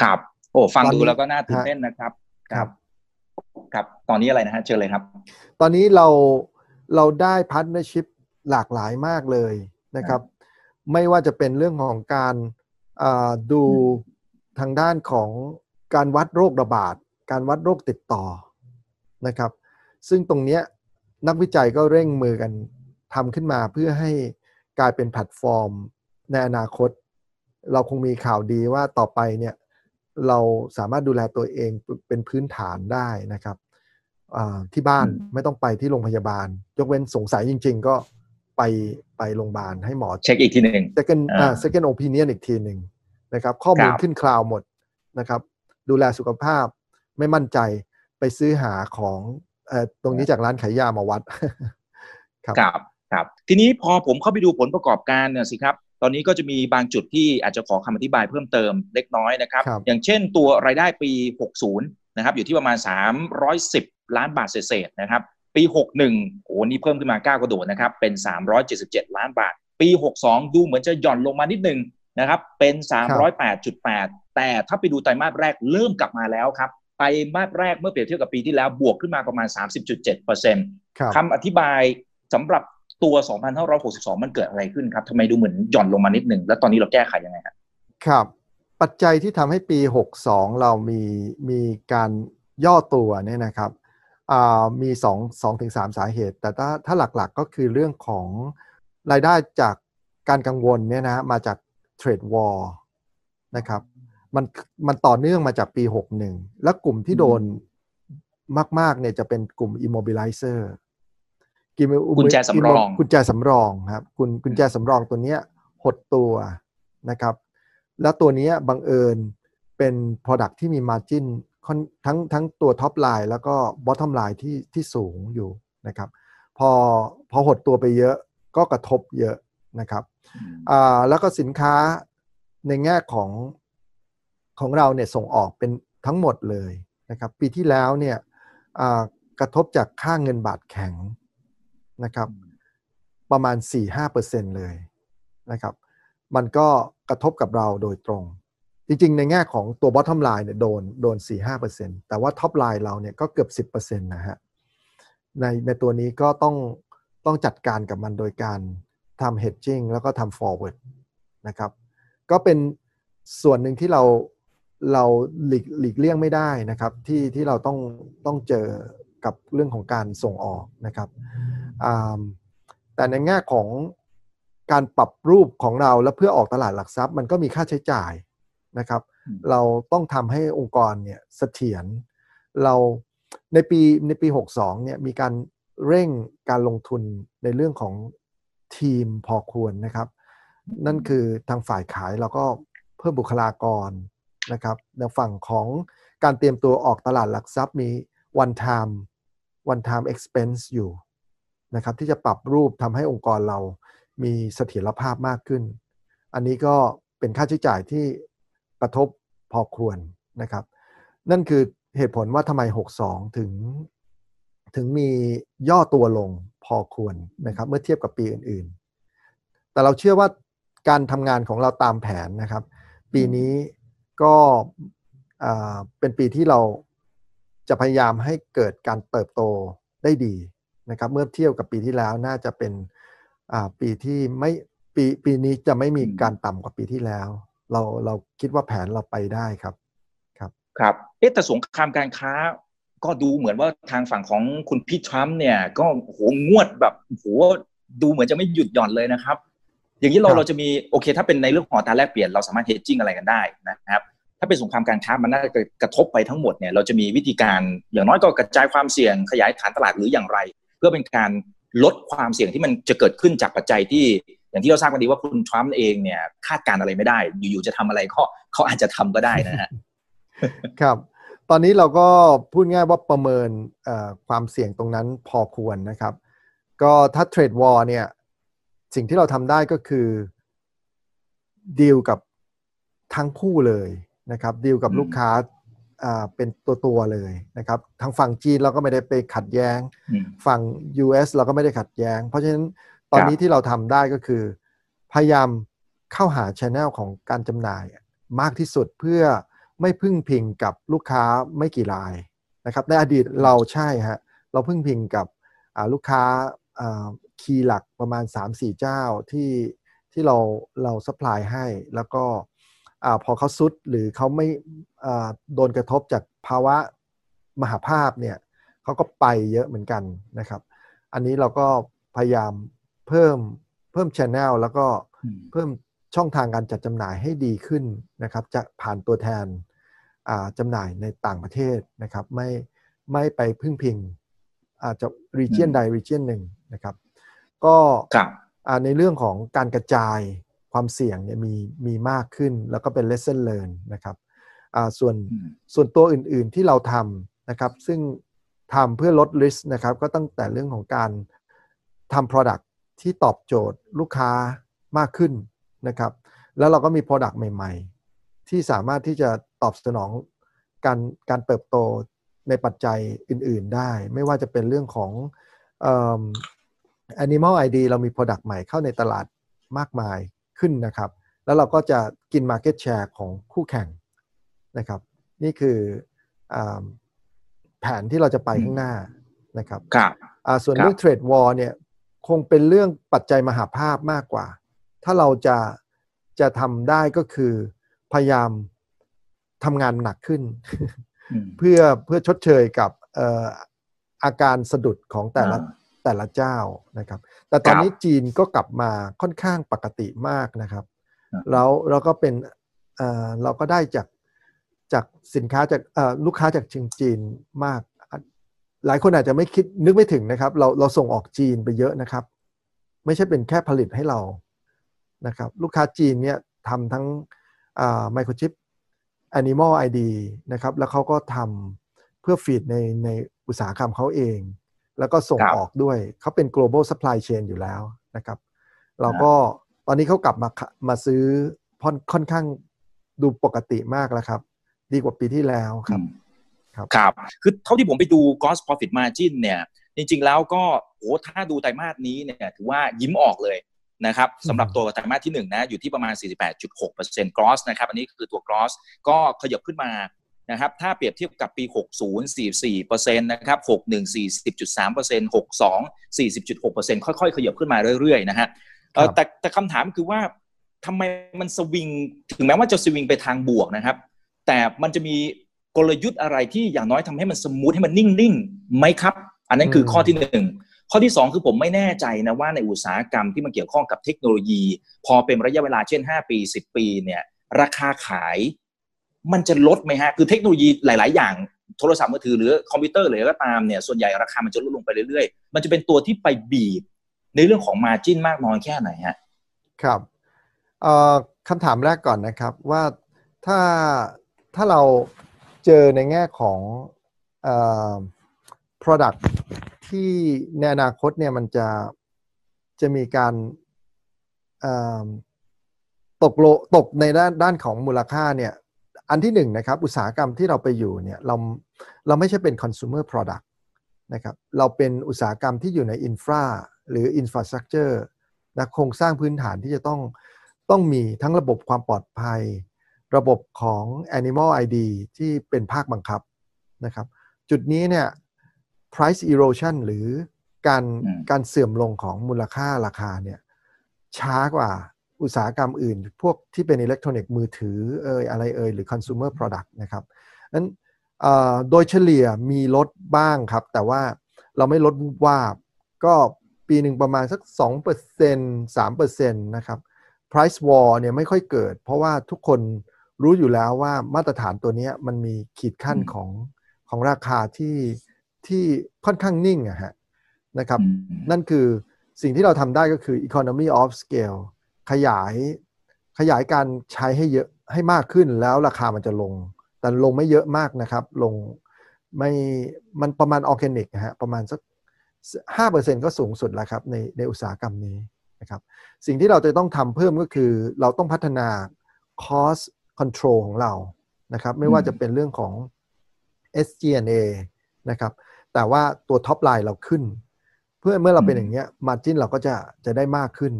ครับ โอ้ฟังตอนดูนี้แล้วก็น่าตื่นฮะเต้นนะครับครับ ครับตอนนี้อะไรนะฮะเชิญเลยครับ ตอนนี้เราเราได้ partnership หลากหลายมากเลยนะครับ ไม่ว่าจะเป็นเรื่องของการอ่าดูทางด้านของ การวัดโรคระบาด การวัดโรคติดต่อนะครับ ซึ่งตรงเนี้ยนักวิจัยก็เร่งมือกันทำขึ้นมาเพื่อให้กลายเป็นแพลตฟอร์ม ในอนาคต เราคงมีข่าวดีว่าต่อไปเนี่ยเราสามารถดูแลตัวเองเป็นพื้นฐานได้นะครับอ่าที่บ้านอืมไม่ต้องไปที่โรงพยาบาล ยกเว้นสงสัยจริง ๆ ก็ไปไปโรงพยาบาลให้หมอเช็คอีกทีหนึ่ง second อ่าอ่า second opinion อีกทีหนึ่งนะครับ ข้อมูลครับขึ้น cloud หมดนะครับ ดูแลสุขภาพ ไม่มั่นใจไปซื้อหาของเอ่อตรงนี้จากร้านขายยามาวัด ครับครับครับ ทีนี้พอผมเข้าไปดูผลประกอบการเนี่ยสิครับ ตอนนี้ก็จะมีบางจุดที่อาจจะขอคำอธิบายเพิ่มเติมเล็กน้อยนะครับครับอย่างเช่นตัวรายได้ปี 60 นะครับ อยู่ที่ประมาณ 310 ล้านบาทเศษๆนะครับ ปี 61โอ้นี่เพิ่มขึ้นมาก้าวกระโดดนะครับ เป็น 377 ล้านบาท ปี 62 ดูเหมือนจะหย่อนลงมานิดนึง นะครับเป็น 308.8 แต่ถ้าไปดูไตรมาสแรกเริ่มกลับมาแล้วครับไตรมาสแรกเมื่อเปรียบเทียบกับปีที่แล้วบวกขึ้นมาประมาณ 30.7%ครับคำอธิบายสำหรับตัว 2562 มันเกิดอะไรขึ้นครับทำไมดูเหมือนหย่อนลงมานิดหนึ่ง แล้วตอนนี้เราแก้ไขยังไงครับครับ ปัจจัยที่ทำให้ปี 62 เรามีมีการย่อตัวเนี่ยนะครับอ่ามี2 2ถึง3สาเหตุ แต่ถ้าถ้าหลักๆก็คือเรื่องของรายได้จากการกังวลเนี่ยนะมาจาก เทรดวอลนะครับมันมันต่อเนื่องมาจากปี 61 และกลุ่มที่โดนมาก ๆ เนี่ยจะเป็นกลุ่ม immobilizer กลุ่มกุญแจสำรองกุญแจสำรองครับกุญกุญแจสำรองตัวเนี้ยหดตัวนะครับ แล้วตัวเนี้ยบังเอิญเป็น Product ที่มี Margin ค่อนทั้งทั้งตัว Top Line แล้วก็ Bottom Line ที่ที่สูงอยู่นะครับ พอพอหดตัวไปเยอะก็กระทบเยอะ นะครับอืมอ่าแล้วก็สินค้าในแง่ของของเราเนี่ยส่งออกเป็นทั้งหมดเลยนะครับปีที่แล้วเนี่ยอ่ากระทบจากค่าเงินบาทแข็งนะครับประมาณ 4-5%เลยนะครับมันก็กระทบกับเราโดยตรง จริง ๆ ในแง่ของตัว bottom line เนี่ยโดนโดน 4-5%แต่ว่า top line เราเนี่ยก็เกือบ 10%นะฮะในในตัวนี้ก็ต้องต้องจัดการกับมันโดยการ ทำ hedging แล้วก็ทำ forward นะครับ ก็เป็นส่วนหนึ่งที่เราเราหลีกหลีกเลี่ยงไม่ได้นะครับ ที่ที่เราต้องต้องเจอกับเรื่องของการส่งออกนะครับอ่าแต่ในแง่ของการปรับรูปของเราและเพื่อออกตลาดหลักทรัพย์ มันก็มีค่าใช้จ่ายนะครับอืมเราต้องทำให้องค์กรเนี่ยเสถียรเราในปีในปี 62เนี่ยมีการเร่งการลงทุนในเรื่องของ ทีมพอควรนะครับ นั่นคือทางฝ่ายขายเราก็เพิ่มบุคลากรนะครับในฝั่งของการเตรียมตัวออกตลาดหลักทรัพย์มี one time one time expense อยู่นะครับที่จะปรับรูปทำให้องค์กรเรามีเสถียรภาพมากขึ้น อันนี้ก็เป็นค่าใช้จ่ายที่กระทบพอควรนะครับ นั่นคือเหตุผลว่าทำไม 62 ถึง ถึงมีย่อตัวลง พอควรนะครับ เมื่อเทียบกับปีอื่นๆ แต่เราเชื่อว่าการทำงานของเราตามแผนนะครับ ปีนี้ก็อ่าเป็นปีที่เราจะพยายามให้เกิดการเติบโตได้ดีนะครับ เมื่อเทียบกับปีที่แล้วน่าจะเป็นอ่าปีที่ไม่ปีปีนี้จะไม่มีการต่ำกว่าปีที่แล้ว เราเราคิดว่าแผนเราไปได้ครับ ครับเอ๊ะแต่สงครามการค้า ก็ดูเหมือนว่าทางฝั่งของคุณพี่ทรัมป์เนี่ย ก็โหงวดแบบโหดูเหมือนจะไม่หยุดหย่อนเลยนะครับ อย่างนี้เราครับเราจะมีโอเค ถ้าเป็นในเรื่องของอัตราแลกเปลี่ยนเราสามารถเฮดจิ้งอะไรกันได้นะครับ ถ้าเป็นสงครามการค้ามันน่าจะกระทบไปทั้งหมดเนี่ยเราจะมีวิธีการอย่างน้อยก็กระจายความเสี่ยงขยายฐานตลาดหรืออย่างไร เพื่อเป็นการลดความเสี่ยงที่มันจะเกิดขึ้นจากปัจจัยที่ อย่างที่เราทราบกันดีว่าคุณทรัมป์เองเนี่ยคาดการณ์อะไรไม่ได้ อยู่ๆจะทำอะไรก็เขาอาจจะทำก็ได้นะฮะครับ ตอนนี้เราก็พูดง่ายว่าประเมินเอ่อความเสี่ยงตรงนั้นพอควรนะครับ ก็ถ้าเทรดวอร์เนี่ย สิ่งที่เราทำได้ก็คือดีลกับทั้งคู่เลยนะครับดีลกับอืมลูกค้าอ่าเป็นตัวตัวๆเลยนะครับทางฝั่งจีนเราก็ไม่ได้ไปขัดแย้งอืมฝั่ง US เราก็ไม่ได้ขัดแย้ง เพราะฉะนั้นตอนนี้ที่เราทำได้ก็คือ พยายามเข้าหาช anel ของการจำหน่ายมากที่สุดเพื่อ ไม่พึ่งพิงกับลูกค้าไม่กี่รายนะครับในอดีตเราใช่ฮะเราพึ่งพิงกับอ่าลูกค้าคีย์หลักประมาณ 3-4 เจ้าที่ที่เราเราสปายให้แล้วก็อาพอเขาซุดหรือเขาไม่อ่าโดนกระทบจากภาวะมหาภาพเนี่ยเขาก็ไปเยอะเหมือนกันนะครับ อันนี้เราก็พยายามเพิ่มเพิ่มช anel แล้วก็อืมเพิ่มช่องทางการจัดจำหน่ายให้ดีขึ้นนะครับจะผ่านตัวแทนอ่า จำหน่ายในต่างประเทศนะครับไม่ไม่ไปพึ่งพิง อาจจะ region อืมใด region หนึ่งนะครับ ก็ครับอ่าในเรื่องของการกระจายความเสี่ยงเนี่ยมีมีมากขึ้นแล้วก็เป็น lesson learn นะครับอ่าส่วนอืมส่วนตัวอื่นๆที่เราทำนะครับ ซึ่งทำเพื่อลด risk นะครับ ก็ตั้งแต่เรื่องของการทำ product ที่ตอบโจทย์ลูกค้ามากขึ้นนะครับ แล้วเราก็มี product ใหม่ ๆ ที่สามารถที่จะ ตอบสนองการการเติบโตในปัจจัยอื่น ๆได้ ไม่ว่าจะเป็นเรื่องของเอิ่ม Animal ID เรามี product ใหม่เข้าในตลาดมากมายขึ้นนะครับ แล้วเราก็จะกิน market share ของคู่แข่งนะครับ นี่คืออาแผนที่เราจะไปอืมข้างหน้านะครับครับอ่าส่วนครับเรื่องเทรดวอร์เนี่ยคงเป็นเรื่องปัจจัยมหาภาพมากกว่า ถ้าเราจะจะทำได้ก็คือพยายาม ทำงานหนักขึ้นอืมเพื่อเพื่อชดเชยกับเอ่ออาการสะดุดของแต่ละอ่าแต่ละเจ้านะครับ แต่ตอนครับนี้จีนก็กลับมาค่อนข้างปกติมากนะครับอ่าแล้วเราก็เป็นเอ่อเราก็ได้จากจากสินค้าจากเอ่อลูกค้าจากจีนจีนมาก หลายคนอาจจะไม่คิดนึกไม่ถึงนะครับ เราเราส่งออกจีนไปเยอะนะครับ ไม่ใช่เป็นแค่ผลิตให้เรานะครับ ลูกค้าจีนเนี่ยทำทั้งไมโครชิป Animal ID นะครับ แล้วเขาก็ทำเพื่อฟีดในในอุตสาหกรรมเขาเอง แล้วก็ส่งครับออกด้วย เขาเป็น global supply chain อยู่แล้วนะครับ เราก็ตอนนี้เขากลับมาขะมาซื้อค่อนค่อนข้างดูปกติมากแล้วครับ ดีกว่าปีที่แล้วครับ ครับครับ คือเท่าที่ผมไปดู gross profit margin เนี่ย จริง ๆ แล้วก็โอ้ถ้าดูไตรมาสนี้เนี่ย ถือว่ายิ้มออกเลย นะครับสำหรับตัวไตรมาสที่หนึ่งนะอยู่ที่ประมาณ 48.6% gross นะครับอันนี้คือตัว gross ก็ขยับขึ้นมานะครับถ้าเปรียบเทียบกับปี 60 44%นะครับ61 40.3% 62 40.6%ค่อยๆ ขยับขึ้นมาเรื่อยๆนะฮะเอ่อครับแต่แต่คำถามคือว่าทำไมมันสวิงถึงแม้ว่าจะสวิงไปทางบวกนะครับ แต่มันจะมีกลยุทธ์อะไรที่อย่างน้อยทำให้มัน smooth ให้มันนิ่งๆไหมครับ อันนั้นคืออืมข้อที่หนึ่ง ข้อที่สองคือผมไม่แน่ใจนะว่าในอุตสาหกรรมที่มันเกี่ยวข้องกับเทคโนโลยี พอเป็นระยะเวลาเช่น 5 ปี 10 ปีเนี่ยราคาขายมันจะลดไหมฮะ คือเทคโนโลยีหลาย ๆ อย่างโทรศัพท์มือถือหรือคอมพิวเตอร์หรือก็ตามเนี่ยส่วนใหญ่ราคามันจะลดลงไปเรื่อย ๆ มันจะเป็นตัวที่ไปบีบ ในเรื่องของ margin มากน้อยแค่ไหนฮะครับคำถามแรกก่อนนะครับว่าถ้าถ้าเราเจอในแง่ของอ product ที่ในอนาคตเนี่ยมันจะจะมีการตกโลตกในด้านด้านของมูลค่าเนี่ยอันที่หนึ่งนะครับ อุตสาหกรรมที่เราไปอยู่เนี่ยเราเราไม่ใช่เป็น consumer product นะครับเราเป็นอุตสาหกรรมที่อยู่ใน infra หรือ infrastructure นะโครงสร้างพื้นฐานที่จะต้องต้องมีทั้งระบบความปลอดภัย ระบบของ Animal ID ที่เป็นภาคบังคับนะครับ จุดนี้เนี่ย price erosion หรือการอืมการเสื่อมลงของมูลค่าราคาเนี่ยช้ากว่าอุตสาหกรรมอื่น พวกที่เป็นอิเล็กทรอนิกส์มือถือเอ่ยอะไรเอ่ยหรือ consumer product นะครับนั้นเอ่อโดยเฉลี่ยมีลดบ้างครับ แต่ว่าเราไม่ลดวูบวาบก็ปีหนึ่งประมาณสัก 2% 3%นะครับ price war เนี่ยไม่ค่อยเกิด เพราะว่าทุกคนรู้อยู่แล้วว่ามาตรฐานตัวเนี้ยมันมีขีดขั้นอืมของของราคาที่ ที่ค่อนข้างนิ่งอะฮะนะครับอืมนั่นคือสิ่งที่เราทำได้ก็คือ economy of scale ขยายขยายการใช้ให้เยอะให้มากขึ้นแล้วราคามันจะลง แต่ลงไม่เยอะมากนะครับ ลงไม่มันประมาณออร์แกนิกฮะประมาณสักห้าเปอร์เซ็นก็สูงสุดแล้วครับในในอุตสาหกรรมนี้นะครับ สิ่งที่เราจะต้องทำเพิ่มก็คือเราต้องพัฒนา cost control ของเรานะครับ ไม่ว่าอืมจะเป็นเรื่องของ SG&A นะครับ แต่ว่าตัว top line เราขึ้น เพื่อเมื่อเราเป็นอย่างเงี้ย margin เราก็จะจะได้มากขึ้น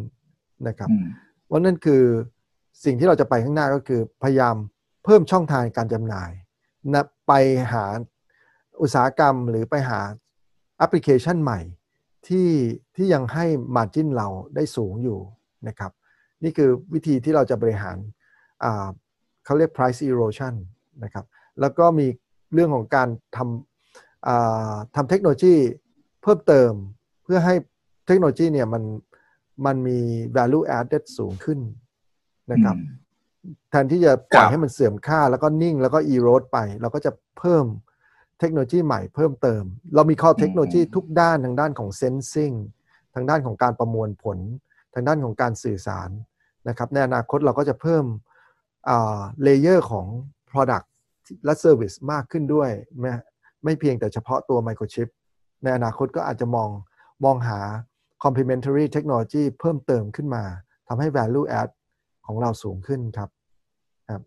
นะครับอืมว่านั่นคือสิ่งที่เราจะไปข้างหน้าก็คือพยายามเพิ่มช่องทางการจำหน่ายนะไปหาอุตสาหกรรมหรือไปหาแอปพลิเคชันใหม่ที่ที่ยังให้ Margin เราได้สูงอยู่นะครับ นี่คือวิธีที่เราจะบริหารอ่าเขาเรียก price erosion นะครับ แล้วก็มีเรื่องของการทำอ่า ทำเทคโนโลยีเพิ่มเติมเพื่อให้เทคโนโลยีเนี่ยมันมันมี value added สูงขึ้นนะครับแทนที่จะปล่อยครับให้มันเสื่อมค่าแล้วก็นิ่งแล้วก็ erode ไป เราก็จะเพิ่มเทคโนโลยีใหม่เพิ่มเติม เรามีข้อเทคโนโลยีทุกด้านทางด้านของ sensing ทางด้านของการประมวลผล ทางด้านของการสื่อสารนะครับในอนาคตเราก็จะเพิ่มเลเยอร์ของ product และ service มากขึ้นด้วยไม่ ไม่เพียงแต่เฉพาะตัว microchip ในอนาคตก็อาจจะมองมองหา complementary technology เพิ่มเติมขึ้นมาทำให้ value add ของเราสูงขึ้นครับ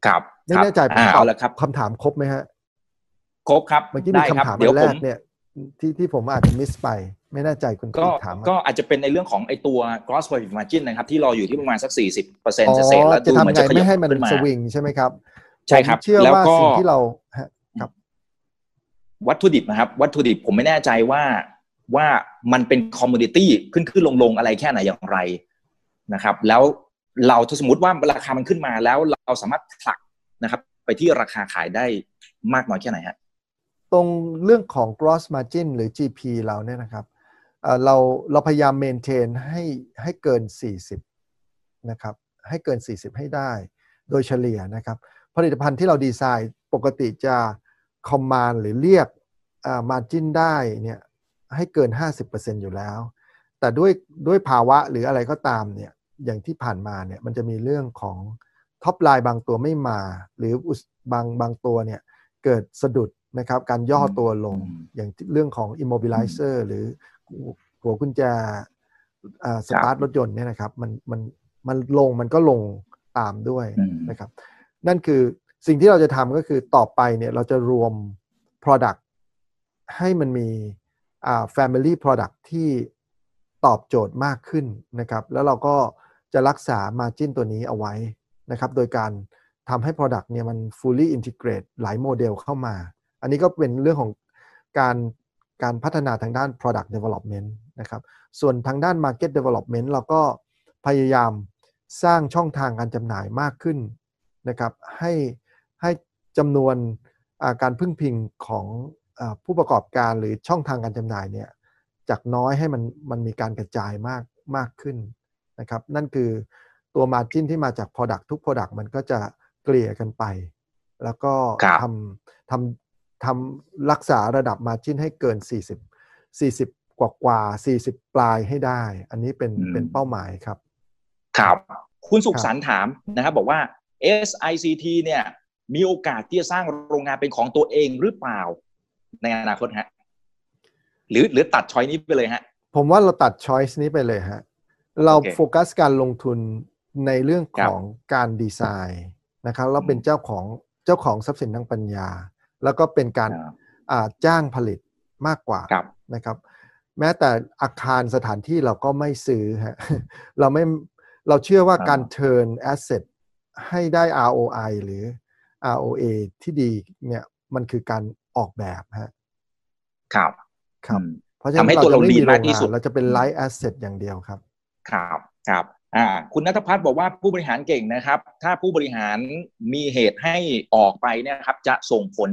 ครับไม่แน่ใจผมอ่าตอเอาบละครับคำถามครบไหมฮะครบครับเมื่อกี้มีได้ครับคำถามเดี๋ยวอันแรผกมเนี่ยที่ที่ผมอาจจะมิสไป ไม่แน่ใจคุณก็กิ๊กถามมาก็อาจจะเป็นในเรื่องของไอตัว gross profit margin นะครับ ที่รออยู่ที่ประมาณสัก 40เปอร์เซ็นอ๋ต์อเศษๆแล้วจะดูทำเหมือนไงจะขยัไม่บให้มันขึ้นมาสวิงใช่ไหมครับ ใช่ครับผมเชื่อแล้วว่าก็สิ่งที่เราฮะครับ วัตถุดิบนะครับ วัตถุดิบผมไม่แน่ใจว่าว่ามันเป็นคอมมูนิตี้ขึ้นขึ้นลงลงอะไรแค่ไหนอย่างไรนะครับ แล้วเราถ้าสมมติว่าราคามันขึ้นมาแล้วเราสามารถผลักนะครับ ไปที่ราคาขายได้มากน้อยแค่ไหนฮะตรงเรื่องของ gross margin หรือ GP เราเนี่ยนะครับเราเราพยายาม maintain ให้ให้เกิน 40 นะครับ ให้เกิน 40 ให้ได้ โดยเฉลี่ยนะครับ ผลิตภัณฑ์ที่เราดีไซน์ปกติจะ command หรือเรียกอ่า margin ได้เนี่ยให้เกิน 50%อยู่แล้ว แต่ด้วยด้วยภาวะหรืออะไรก็ตามเนี่ยอย่างที่ผ่านมาเนี่ยมันจะมีเรื่องของท็อปไลน์บางตัวไม่มา หรืออุตบางบางตัวเนี่ยเกิดสะดุดนะครับการย่อตัวลงอืมอย่างเรื่องของ immobilizer หรือหัวกุญแจสตาร์ทรถยนต์เนี่ยนะครับมันมันมันลงมันก็ลงตามด้วยอืมนะครับ นั่นคือ สิ่งที่เราจะทำก็คือต่อไปเนี่ยเราจะรวม Product ให้มันมีอ่า Family Product ที่ตอบโจทย์มากขึ้นนะครับ แล้วเราก็จะรักษา Margin ตัวนี้เอาไว้นะครับ โดยการทำให้ Product เนี่ยมัน fully integrate หลายโมเดลเข้ามา อันนี้ก็เป็นเรื่องของการการพัฒนาทางด้าน Product Development นะครับ ส่วนทางด้าน Market Development เราก็พยายามสร้างช่องทางการจำหน่ายมากขึ้นนะครับ ให้ให้ จำนวนอ่าการพึ่งพิงของอาผู้ประกอบการหรือช่องทางการจำหน่ายเนี่ยจากน้อยให้มันมันมีการกระจายมากมากขึ้นนะครับ นั่นคือตัว Margin ที่มาจาก Product ทุก Product มันก็จะเกลี่ยกันไป แล้วก็ครับทำทำทำรักษาระดับ Margin ให้เกิน 40 40 กว่ากว่า 40 ปลายให้ได้ อันนี้เป็นอืมเป็นเป้าหมายครับ ครับ คุณสุขสันต์ถามนะครับ บอกว่า SICT เนี่ย มีโอกาสที่จะสร้างโรงงานเป็นของตัวเองหรือเปล่า ในอนาคตฮะ หรือหรือตัดช้อยนี้ไปเลยฮะ ผมว่าเราตัด choice นี้ไปเลยฮะ เราโอเคโฟกัสการลงทุนในเรื่องครัขบองการดีไซน์นะครับเราเป็นเจ้าของเจ้าของทรัพย์สินทางปัญญา แล้วก็เป็นการอ่าอ่าจ้างผลิตมากกว่าครับนะครับ แม้แต่อาคารสถานที่เราก็ไม่ซื้อฮะเราไม่เราเชื่อว่าอ่าการ turn asset ให้ได้ ROI หรือ ROA ที่ดีเนี่ยมันคือการออกแบบฮะครับครับอืมเพราะฉะนั้นทำให้ตัวเราจะไม่มี lean มากที่สุดโรงงนเราจะเป็น light asset อย่างเดียวครับ ครับครับอ่าคุณนัทพัฒน์บอกว่าผู้บริหารเก่งนะครับ ถ้าผู้บริหารมีเหตุให้ออกไปเนี่ยนะครับ จะส่งผล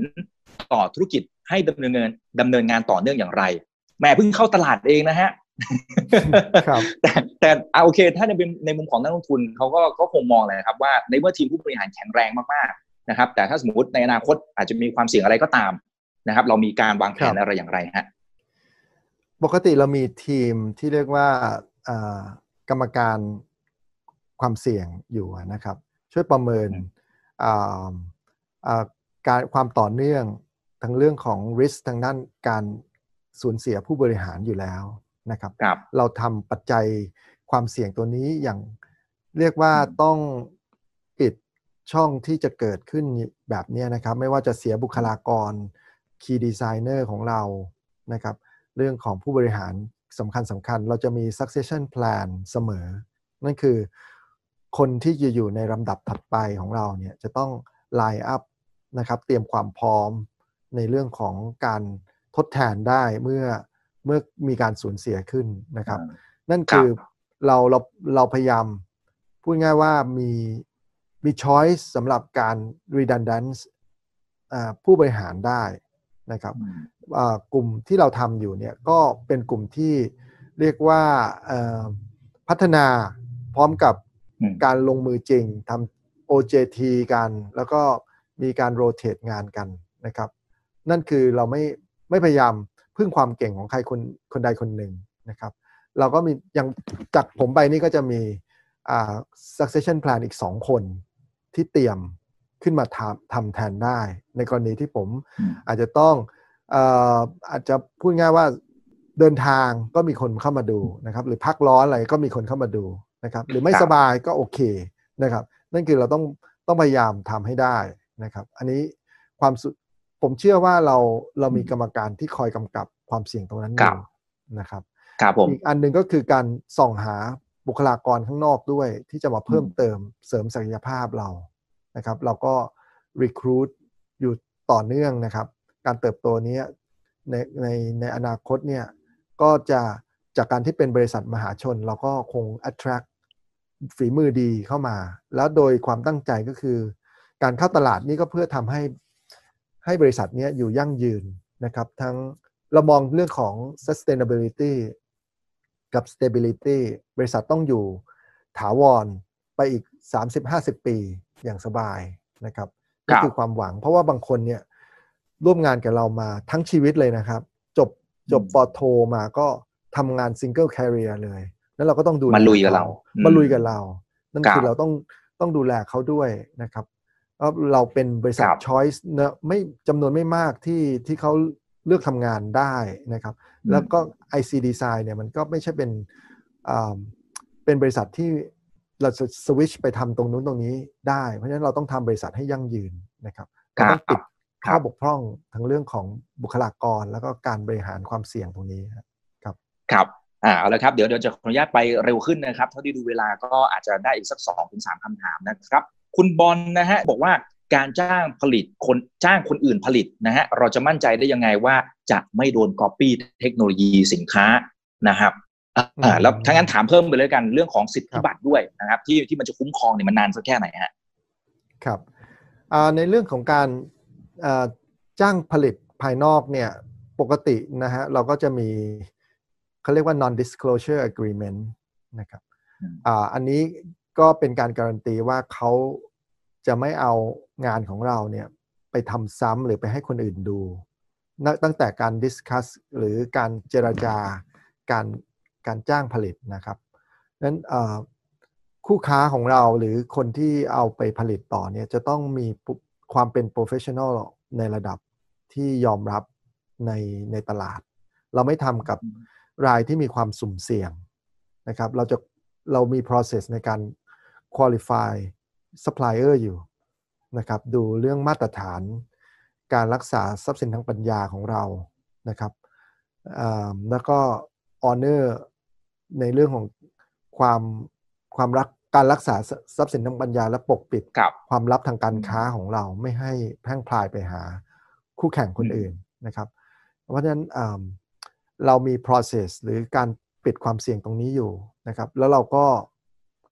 ต่อธุรกิจให้ดำเนินงานดำเนินงานต่อเนื่องอย่างไรแหม่เพิ่งเข้าตลาดเองนะฮะครับแต่แต่เอาโอเค ถ้าในเป็นในมุมของนักลงทุนเขาก็ก็คงมองเลยนะครับว่าในเมื่อทีมผู้บริหารแข็งแรงมากๆ นะครับ แต่ถ้าสมมติในอนาคตอาจจะมีความเสี่ยงอะไรก็ตามนะครับ เรามีการวางแผนครับอะไรอย่างไรฮะปกติเรามีทีมที่เรียกว่าอ่ากรรมการความเสี่ยงอยู่นะครับ ช่วยประเมินอืมอ่าอ่าการความต่อเนื่องทั้งเรื่องของ risk ทางด้านการสูญเสียผู้บริหารอยู่แล้วนะครับครับเราทำปัจจัยความเสี่ยงตัวนี้อย่างเรียกว่าอืมต้องปิด ช่องที่จะเกิดขึ้นแบบเนี้ยนะครับ ไม่ว่าจะเสียบุคลากร key designer ของเรานะครับ เรื่องของผู้บริหารสำคัญสำคัญ เราจะมี succession plan เสมอ นั่นคือคนที่จะอยู่ในลำดับถัดไปของเราเนี่ยจะต้อง line up นะครับเตรียมความพร้อมในเรื่องของการทดแทนได้เมื่อเมื่อมีการสูญเสียขึ้นนะครับ นั่นคือเราเราเราพยายามพูดง่ายว่ามี มี choice สำหรับการ redundance อ่าผู้บริหารได้นะครับอืมอ่ากลุ่มที่เราทำอยู่เนี่ยก็เป็นกลุ่มที่เรียกว่าเอ่อพัฒนาพร้อมกับอืมการลงมือจริงทำ OJT กัน แล้วก็มีการโรเต e งานกันนะครับ นั่นคือเราไม่ไม่พยายามพึ่งความเก่งของใครคนคนใดคนหนึ่งนะครับ เราก็มีอย่างจากผมไปนี่ก็จะมีอ่า succession plan อีกสองคน ที่เตรียมขึ้นมาทำทำแทนได้ ในกรณีที่ผมอืมอาจจะต้องเอ่ออาจจะพูดง่ายว่าเดินทางก็มีคนเข้ามาดูนะครับ หรือพักร้อนอะไรก็มีคนเข้ามาดูนะครับ หรือไม่ครับสบายก็โอเคนะครับ นั่นคือเราต้องต้องพยายามทำให้ได้นะครับ อันนี้ความสุผมเชื่อว่าเราเรามีกรรมการที่คอยกำกับความเสี่ยงตรงนั้นอครัยู่บนะครับครับผมอีกอันหนึ่งก็คือการส่องหา บุคลากรข้างนอกด้วย ที่จะมาเพิ่มอืมเติมเสริมศักยภาพเรานะครับ เราก็ recruit อยู่ต่อเนื่องนะครับ การเติบโตเนี้ยในในในอนาคตเนี่ยก็จะจากการที่เป็นบริษัทมหาชน เราก็คง attract ฝีมือดีเข้ามา แล้วโดยความตั้งใจก็คือ การเข้าตลาดนี่ก็เพื่อทำให้ให้บริษัทเนี้ยอยู่ยั่งยืนนะครับ ทั้งเรามองเรื่องของ sustainability กับ stability บริษัทต้องอยู่ถาวรไปอีก 30-50 ปีอย่างสบายนะครับครันี่บคือความหวัง เพราะว่าบางคนเนี่ยร่วมงานกับเรามาทั้งชีวิตเลยนะครับ จบจบอืมปอโทมาก็ทำงาน single career เลย แล้วเราก็ต้องดูแลมาลุยกับเราขมาลุยกับเรา นั่นครับคือเราต้องต้องดูแลเขาด้วยนะครับว่าเราเป็นบริษัทครับ choice เนอะไม่จำนวนไม่มากที่ที่เขา เลือกทำงานได้นะครับ แล้วก็ IC Design เนี่ยมันก็ไม่ใช่เป็นอ่าเป็นบริษัทที่เราจะสวิชไปทำตรงนู้นตรงนี้ได้ เพราะฉะนั้นเราต้องทำบริษัทให้ยั่งยืนนะครับครัเราบต้องปิดคข้รัอบบกพร่องทั้งเรื่องของบุคลากรแล้วก็การบริหารความเสี่ยงตรงนี้ครับ ครับอ่าเอาละครับเดี๋ยวเดี๋ยวจะขออนุญาตไปเร็วขึ้นนะครับ เท่าที่ดูเวลาก็อาจจะได้อีกสักสองถึงสามคำถามนะครับ คุณบอลนะฮะบอกว่า การจ้างผลิตคนจ้างคนอื่นผลิตนะฮะเราจะมั่นใจได้ยังไงว่าจะไม่โดนก๊อปปี้เทคโนโลยีสินค้านะครับอ่าอืมแล้วถ้างั้นถามเพิ่มไปเลยกันเรื่องของสิทครัธิบบัตรด้วยนะครับ ที่ที่มันจะคุ้มครองเนี่ยมันนานสักแค่ไหนฮะครับอ่าในเรื่องของการอ่าจ้างผลิตภายนอกเนี่ยปกตินะฮะเราก็จะมีเขาเรียกว่า non disclosure agreement นะครับอืมอ่าอันนี้ก็เป็นการการันตีว่าเขา จะไม่เอางานของเราเนี่ยไปทำซ้ำหรือไปให้คนอื่นดู ตั้งแต่การ discuss หรือการเจรจาการการจ้างผลิตนะครับนั้นคู่ค้าของเราหรือคนที่เอาไปผลิตต่อเนี่ยจะต้องมีความเป็น professional ในระดับที่ยอมรับในในตลาด เราไม่ทำกับรายที่มีความสุ่มเสี่ยงนะครับ เราจะเรามี process ในการ qualify supplier อยู่นะครับดูเรื่องมาตรฐานการรักษาทรัพย์สินทางปัญญาของเรานะครับอ่าแล้วก็ honor ในเรื่องของความความรักการรักษาทรัพย์สินทางปัญญาและปกปิดครับความลับทางการค้าของเราไม่ให้แพร่งพลายไปหาคู่แข่งคนอืมอื่นนะครับ เพราะฉะนั้นอ่าเรามี process หรือการปิดความเสี่ยงตรงนี้อยู่นะครับ แล้วเราก็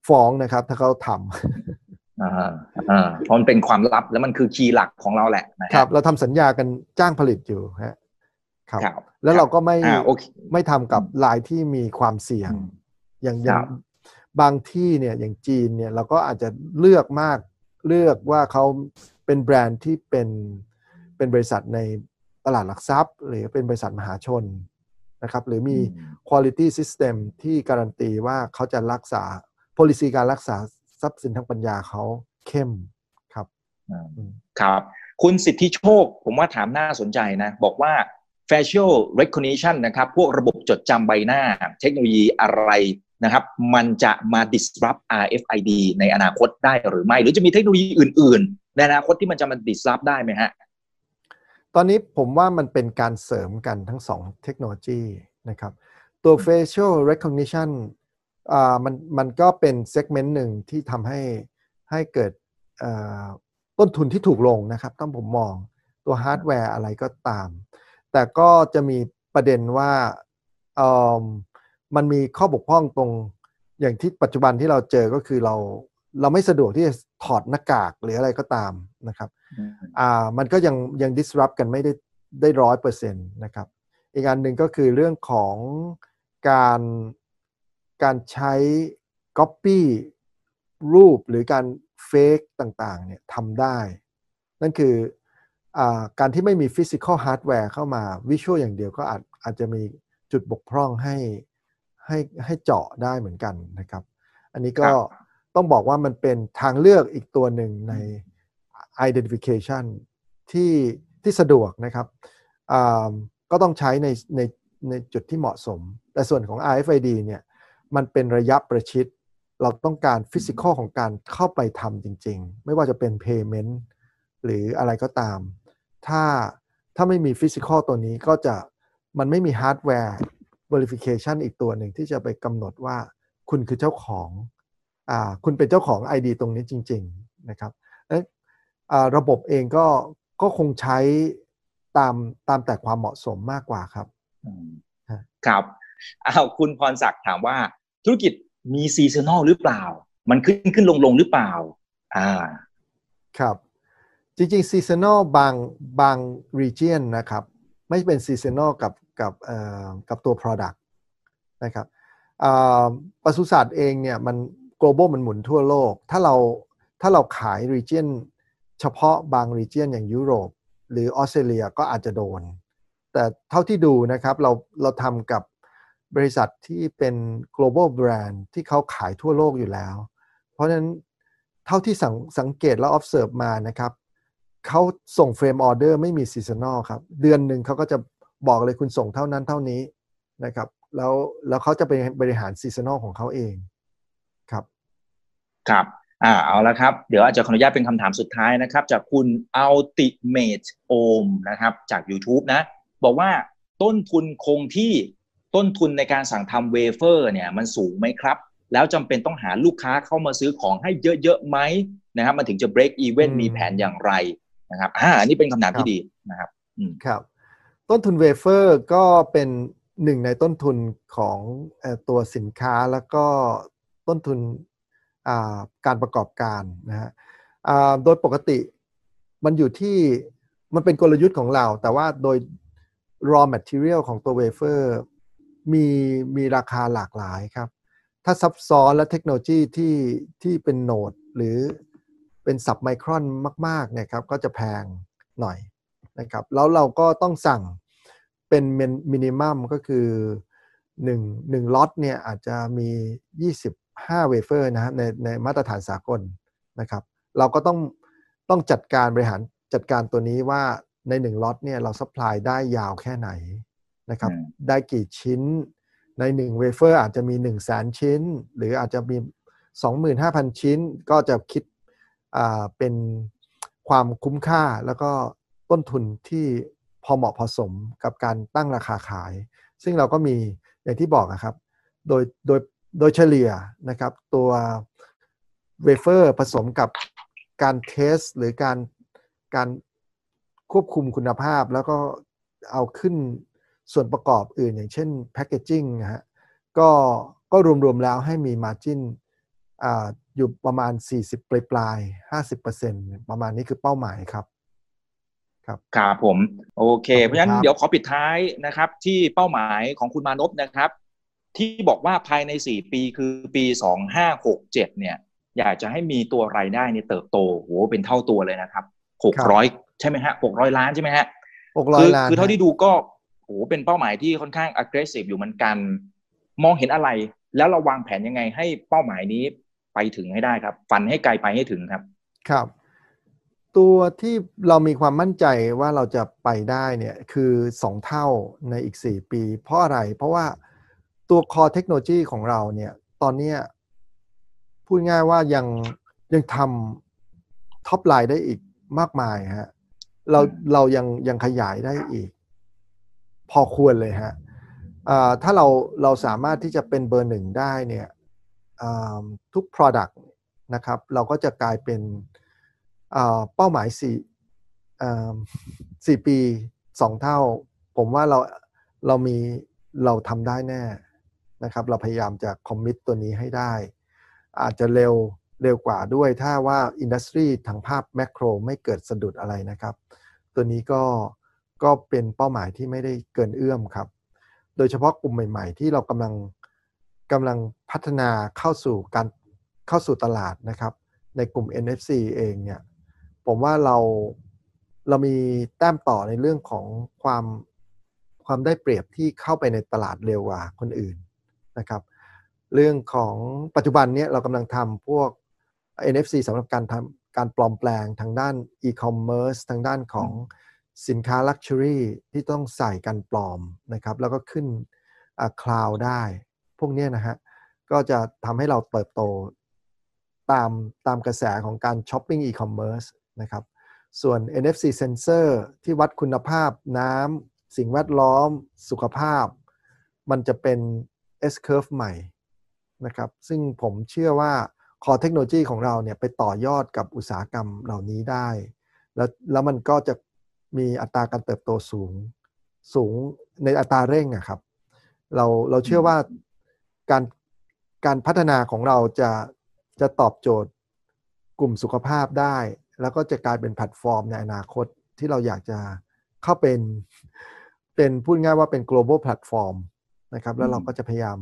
ฟ้องนะครับถ้าเขาทำอ่าอ่า เพราะมันเป็นความลับแล้วมันคือคีย์หลักของเราแหละนะฮะครับ เราทำสัญญากันจ้างผลิตอยู่ฮะครับครับแล้วเราก็ไม่อ่าโอเคไม่ทำกับรายที่มีความเสี่ยงอืมอย่างอย่าคงรับบางที่เนี่ยอย่างจีนเนี่ยเราก็อาจจะเลือกมากเลือกว่าเขาเป็นแบรนด์ที่เป็นเป็นบริษัทในตลาดหลักทรัพย์ หรือเป็นบริษัทมหาชนนะครับ หรือมีอืม quality system ที่การันตีว่าเขาจะรักษา policy การรักษา ทรัพย์สินทางปัญญาเขาเข้มครับอ่าอืมครับ คุณสิทธิโชค ผมว่าถามน่าสนใจนะ บอกว่า facial recognition นะครับ พวกระบบจดจำใบหน้า เทคโนโลยีอะไรนะครับ มันจะมา disrupt RFID ในอนาคตได้หรือไม่ หรือจะมีเทคโนโลยีอื่น ๆ ในอนาคตที่มันจะมา disrupt ได้ไหมฮะ ตอนนี้ผมว่ามันเป็นการเสริมกันทั้งสองเทคโนโลยีนะครับ ตัว facial recognition อ่า มันมันก็เป็น segment หนึ่งที่ทำให้ให้เกิดอ่าต้นทุนที่ถูกลงนะครับ ต้องผมมองตัวฮาร์ดแวร์อะไรก็ตาม แต่ก็จะมีประเด็นว่าเอิ่มมันมีข้อบกพร่องตรงอย่างที่ปัจจุบันที่เราเจอก็คือเราเราไม่สะดวกที่จะถอดหน้ากากหรืออะไรก็ตามนะครับอ่ามันก็ยังยัง disrupt กันไม่ได้ได้ร้อยเปอร์เซ็นต์นะครับ อีกอันหนึ่งก็คือเรื่องของการ การใช้ copy รูปหรือการ fake ต่างๆเนี่ยทำได้ นั่นคืออาการที่ไม่มี physical hardware เข้ามา visual อย่างเดียวก็อาจอาจจะมีจุดบกพร่องให้ให้ให้เจาะได้เหมือนกันนะครับ อันนี้ก็ครับต้องบอกว่ามันเป็นทางเลือกอีกตัวหนึ่งใน identification ที่ที่สะดวกนะครับอ่าก็ต้องใช้ในในในจุดที่เหมาะสม แต่ส่วนของ RFID เนี่ย มันเป็นระยะประชิด เราต้องการ physical ของการเข้าไปทำจริง ๆ ไม่ว่าจะเป็น payment หรืออะไรก็ตาม ถ้าถ้าไม่มี physical ตัวนี้ก็จะมันไม่มีฮาร์ดแวร์ verification อีกตัวหนึ่งที่จะไปกำหนดว่าคุณคือเจ้าของอ่าคุณเป็นเจ้าของ ID ตรงนี้จริง ๆ นะครับและอ่าระบบเองก็ก็คงใช้ตามตามแต่ความเหมาะสมมากกว่าครับอืมฮะครับอ้าวคุณพรศักดิ์ถามว่า ธุรกิจมี seasonal หรือเปล่า มันขึ้นขึ้นลงลงหรือเปล่า อ่า ครับ จริงๆ seasonal บางบาง region นะครับ ไม่เป็น seasonal กับกับเอ่อกับตัว product นะครับปศุสัตว์เองเนี่ยมัน global มันหมุนทั่วโลก ถ้าเราถ้าเราขาย region เฉพาะบาง region อย่างยุโรป หรือออสเตรเลียก็อาจจะโดน แต่เท่าที่ดูนะครับเราเราทำกับ บริษัทที่เป็น global brand ที่เขาขายทั่วโลกอยู่แล้ว เพราะฉะนั้นเท่าที่สังสงเกตแล้ว observe มานะครับเขาส่ง firm order ไม่มี seasonal ครับ เดือนหนึ่งเขาก็จะบอกเลยคุณส่งเท่านั้นเท่านี้นะครับแล้วแล้วเขาจะไปบริหาร seasonal ของเขาเองครับ ครับอ่าเอาละครับ เดี๋ยวอาจจะขออนุญาตเป็นคำถามสุดท้ายนะครับ จากคุณ Ultimate Om นะครับ จาก YouTube นะ บอกว่าต้นทุนคงที่ ต้นทุนในการสั่งทำเวเฟอร์เนี่ยมันสูงไหมครับ แล้วจำเป็นต้องหาลูกค้าเข้ามาซื้อของให้เยอะๆไหมนะครับ มันถึงจะ break even อืมมีแผนอย่างไรนะครับอ่าอันนี้เป็นคำถามครัที่บดีนะครับอืมครับ ต้นทุนเวเฟอร์ก็เป็นหนึ่งในต้นทุนของเอ่อตัวสินค้าแล้วก็ต้นทุนอ่าการประกอบการนะฮะอ่าโดยปกติมันอยู่ที่มันเป็นกลยุทธ์ของเรา แต่ว่าโดย raw material ของตัวเวเฟอร์ มีมีราคาหลากหลายครับ ถ้าซับซ้อนและเทคโนโลยีที่ที่เป็น node หรือเป็น sub-micron มากๆเนี่ยครับก็จะแพงหน่อยนะครับ แล้วเราก็ต้องสั่งเป็น minimum ก็คือ1 1ล็อตเนี่ยอาจจะมี 25 เวเฟอร์นะฮะในในมาตรฐานสากลนะครับ เราก็ต้องต้องจัดการบริหารจัดการตัวนี้ว่าใน 1ล็อตเนี่ยเรา supply ได้ยาวแค่ไหน นะครับอืมได้กี่ชิ้นใน1เวเฟอร์อาจจะมี 1 0 0 0 0แสนชิ้น หรืออาจจะมี 25,000 ชิ้น ก็จะคิดอ่าเป็นความคุ้มค่าแล้วก็ต้นทุนที่พอเหมาะพอสมกับการตั้งราคาขาย ซึ่งเราก็มีอย่างที่บอกอะครับ โดยโดยโดยเฉลี่ยนะครับ ตัวเวเฟอร์ผสมกับการเทส หรือการการควบคุมคุณภาพแล้วก็เอาขึ้น ส่วนประกอบอื่นอย่างเช่นแพ c เกจจิ้งนะฮะก็ก็รวม ๆ แล้วให้มี Margin อ่าอยู่ประมาณ 40 ปลายปลายๆ50%ประมาณนี้คือเป้าหมายครับ ครับผม โอเคขอบคุณเพราะฉะนั้นครับเดี๋ยวขอปิดท้ายนะครับ ที่เป้าหมายของคุณมานพนะครับ ที่บอกว่าภายใน 4 ปีคือปี 2567 เนี่ย อยากจะให้มีตัวรายได้เนี่ยเติบโตโหเป็นเท่าตัวเลยนะครับ 600 ใช่ไหมฮะ 600 ล้านใช่ไหมฮะคื600ล้านคือเท่าฮะที่ดูก็ โหเป็นเป้าหมายที่ค่อนข้าง aggressive อยู่เหมือนกัน มองเห็นอะไร แล้วเราวางแผนยังไงให้เป้าหมายนี้ไปถึงให้ได้ครับ ฝันให้ไกลไปให้ถึงครับ ครับ ตัวที่เรามีความมั่นใจว่าเราจะไปได้เนี่ยคือ2เท่าในอีก4ปี เพราะอะไร เพราะว่าตัว core technology ของเราเนี่ย ตอนนี้พูดง่ายว่ายังยังทำ top line ได้อีกมากมายฮะเราเรายังยังขยายได้อีก พอควรเลยฮะถ้าเราเราสามารถที่จะเป็นเบอร์หนึ่งได้เนี่ยทุก Product นะครับเราก็จะกลายเป็นเป้าหมายสี่สี่ปีสองเท่า ผมว่าเราเรามีเราทำได้แน่นะครับ เราพยายามจะคอมมิตตัวนี้ให้ได้ อาจจะเร็วเร็วกว่าด้วยถ้าว่าอินดัสทรีทางภาพแมกโครไม่เกิดสะดุดอะไรนะครับ ตัวนี้ก็ ก็เป็นเป้าหมายที่ไม่ได้เกินเอื้อมครับ โดยเฉพาะกลุ่มใหม่ ๆ ที่เรากำลังกำลังพัฒนาเข้าสู่การเข้าสู่ตลาดนะครับ ในกลุ่ม NFC เองเนี่ย ผมว่าเราเรามีแต้มต่อในเรื่องของความความได้เปรียบที่เข้าไปในตลาดเร็วกว่าคนอื่นนะครับ เรื่องของปัจจุบันเนี้ยเรากำลังทำพวก NFC สำหรับการทำการปลอมแปลงทางด้าน e-commerce ทางด้านของ สินค้า Luxury ที่ต้องใส่กันปลอมนะครับ แล้วก็ขึ้นคลาวได้ พวกนี้นะฮะ ก็จะทำให้เราเติบโตตามตามกระแสของการช้อปปิ้ง e-commerce นะครับ ส่วน NFC sensor ที่วัดคุณภาพน้ำสิ่งแวดล้อม สุขภาพ มันจะเป็น S curve ใหม่นะครับ ซึ่งผมเชื่อว่า core technology ของเราเนี่ยไปต่อยอดกับอุตสาหกรรมเหล่านี้ได้ แล้วแล้วมันก็จะ มีอัตราการเติบโตสูง สูงในอัตราเร่งอะครับ เราเราเชื่อว่าการการพัฒนาของเราจะจะตอบโจทย์กลุ่มสุขภาพได้ แล้วก็จะกลายเป็นแพลตฟอร์มในอนาคตที่เราอยากจะเข้าเป็นเป็นพูดง่ายว่าเป็น global platform นะครับ แล้วเราก็จะพยายาม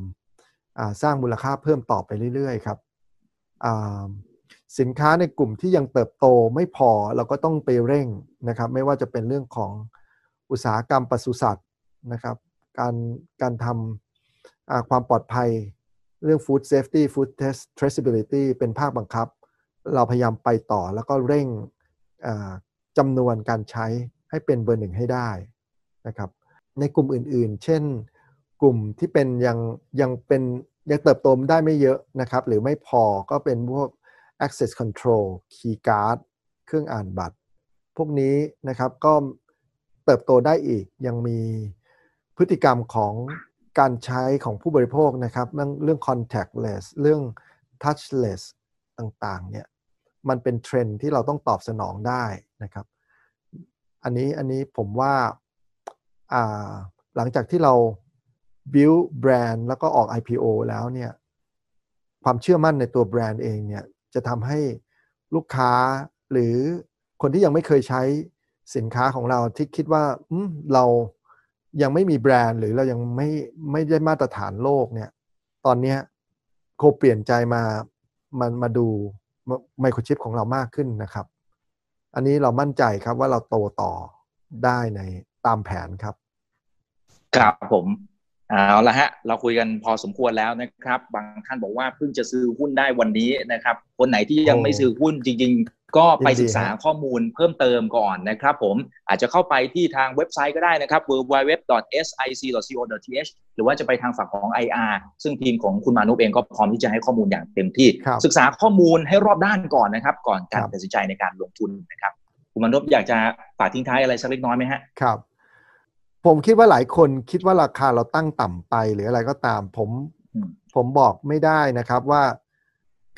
อ่าสร้างมูลค่าเพิ่มต่อไปเรื่อยๆ ครับอ่า สินค้าในกลุ่มที่ยังเติบโตไม่พอเราก็ต้องไปเร่งนะครับ ไม่ว่าจะเป็นเรื่องของอุตสาหกรรมปศุสัตว์นะครับ การการทำความปลอดภัยเรื่อง food safety food test traceability เป็นภาคบังคับ เราพยายามไปต่อแล้วก็เร่งจำนวนการใช้ให้เป็นเบอร์หนึ่งให้ได้นะครับ ในกลุ่มอื่นๆ เช่น กลุ่มที่เป็นยังยังเป็นยังเติบโตได้ไม่เยอะนะครับ หรือไม่พอก็เป็นพวก access control key card เครื่องอ่านบัตร พวกนี้นะครับก็เติบโตได้อีกยังมีพฤติกรรมของการใช้ของผู้บริโภคนะครับเรื่อง contactless เรื่อง touchless ต่างๆเนี่ยมันเป็นเทรนที่เราต้องตอบสนองได้นะครับ อันนี้อันนี้ผมว่าหลังจากที่เรา build แบรนด์แล้วก็ออก IPO แล้วเนี่ยความเชื่อมั่นในตัวแบรนด์เองเนี่ย จะทำให้ลูกค้าหรือคนที่ยังไม่เคยใช้สินค้าของเราที่คิดว่าเรายังไม่มีแบรนด์หรือเรายังไม่ไม่ได้มาตรฐานโลกเนี่ย ตอนนี้โคเปลี่ยนใจมามันมาดูไมโครชิปของเรามากขึ้นนะครับ อันนี้เรามั่นใจครับว่าเราโตต่อได้ในตามแผนครับ ครับผม เอาละฮะ เราคุยกันพอสมควรแล้วนะครับ บางท่านบอกว่าเพิ่งจะซื้อหุ้นได้วันนี้นะครับ คนไหนที่ยังไม่ซื้อหุ้นจริง ๆ ก็ไปศึกษาข้อมูลเพิ่มเติมก่อนนะครับ ผมอาจจะเข้าไปที่ทางเว็บไซต์ก็ได้นะครับ www.sic.co.th หรือว่าจะไปทางฝั่งของ IR ซึ่งทีมของคุณมานุเองก็พร้อมที่จะให้ข้อมูลอย่างเต็มที่ ศึกษาข้อมูลให้รอบด้านก่อนนะครับ ก่อนการตัดสินใจในการลงทุนนะครับ คุณมานุอยากจะฝากทิ้งท้ายอะไรสักเล็กน้อยไหมฮะครับ ผมคิดว่าหลายคนคิดว่าราคาเราตั้งต่ำไปหรืออะไรก็ตาม ผมผมบอกไม่ได้นะครับว่า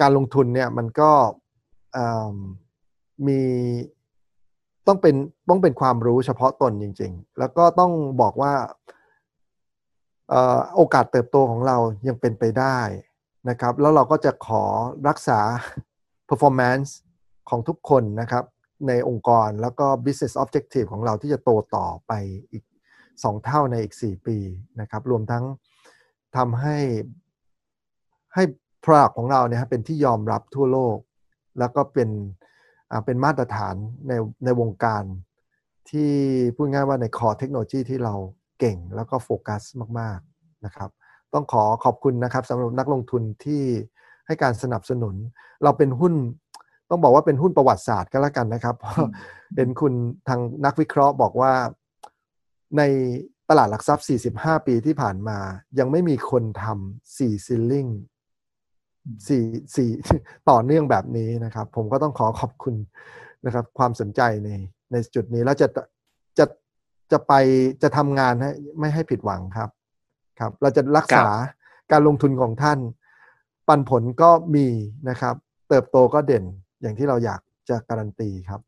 การลงทุนเนี่ยมันก็มีต้องเป็นต้องเป็นความรู้เฉพาะตนจริง ๆ แล้วก็ต้องบอกว่าโอกาสเติบโตของเรายังเป็นไปได้นะครับ แล้วเราก็จะขอรักษา performance ของทุกคนนะครับ ในองค์กรแล้วก็ business objective ของเราที่จะโตต่อไปอีก สองเท่าในอีก 4 ปีนะครับ รวมทั้งทำให้ให้ product ของเราเนี่ยเป็นที่ยอมรับทั่วโลก แล้วก็เป็นเป็นมาตรฐานในในวงการที่พูดง่ายว่าในคอเทคโนโลยีที่เราเก่งแล้วก็โฟกัสมาก ๆ นะครับ ต้องขอขอบคุณนะครับสำหรับนักลงทุนที่ให้การสนับสนุน เราเป็นหุ้นต้องบอกว่าเป็นหุ้นประวัติศาสตร์ก็แล้วกันนะครับเพราะเห็นคุณทางนักวิเคราะห์บอกว่า ในตลาดหลักทรัพย์ 45 ปีที่ผ่านมา ยังไม่มีคนทำ4ซิลลิงสี่สี่ต่อเนื่องแบบนี้นะครับ ผมก็ต้องขอขอบคุณนะครับ ความสนใจในในจุดนี้ แล้วจะจะจะไปจะทำงานให้ไม่ให้ผิดหวังครับ ครับ เราจะรักษาการลงทุนของท่าน ปันผลก็มีนะครับ เติบโตก็เด่นอย่างที่เราอยากจะการันตีครับ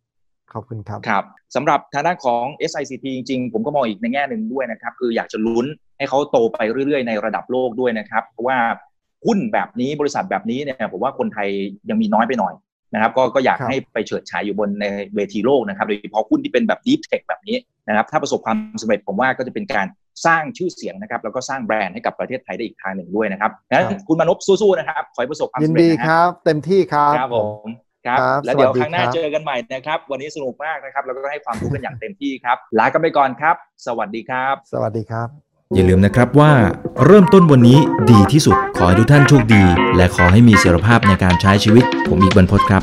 ขอบคุณครับครับสำหรับทางด้านของ SICT จริงๆ ผมก็มองอีกในแง่หนึ่งด้วยนะครับ คืออยากจะลุ้นให้เขาโตไปเรื่อยๆ ในระดับโลกด้วยนะครับ เพราะว่าหุ้นแบบนี้บริษัทแบบนี้เนี่ยผมว่าคนไทยยังมีน้อยไปหน่อยนะครับก็ก็อยากให้ไปเฉิดฉายอยู่บนในเวทีโลกนะครับ โดยเฉพาะหุ้นที่เป็นแบบ deep tech แบบนี้นะครับ ถ้าประสบความสำเร็จผมว่าก็จะเป็นการสร้างชื่อเสียงนะครับ แล้วก็สร้างแบรนด์ให้กับประเทศไทยได้อีกทางหนึ่งด้วยนะครับงั้นคุณมนพสู้ๆนะครับ ขอให้ประสบความสำเร็จยินดีครับ เต็มที่ครับครับผม ครับ แล้วเดี๋ยวครั้งหน้าเจอกันใหม่นะครับ วันนี้สนุกมากนะครับ แล้วก็ให้ความรู้กันอย่างเต็มที่ครับ ลากันไปก่อนครับ สวัสดีครับ สวัสดีครับ อย่าลืมนะครับว่าเริ่มต้นวันนี้ดีที่สุด ขอให้ทุกท่านโชคดี และขอให้มีเสรีภาพในการใช้ชีวิต ผมอีกบรรพศครับ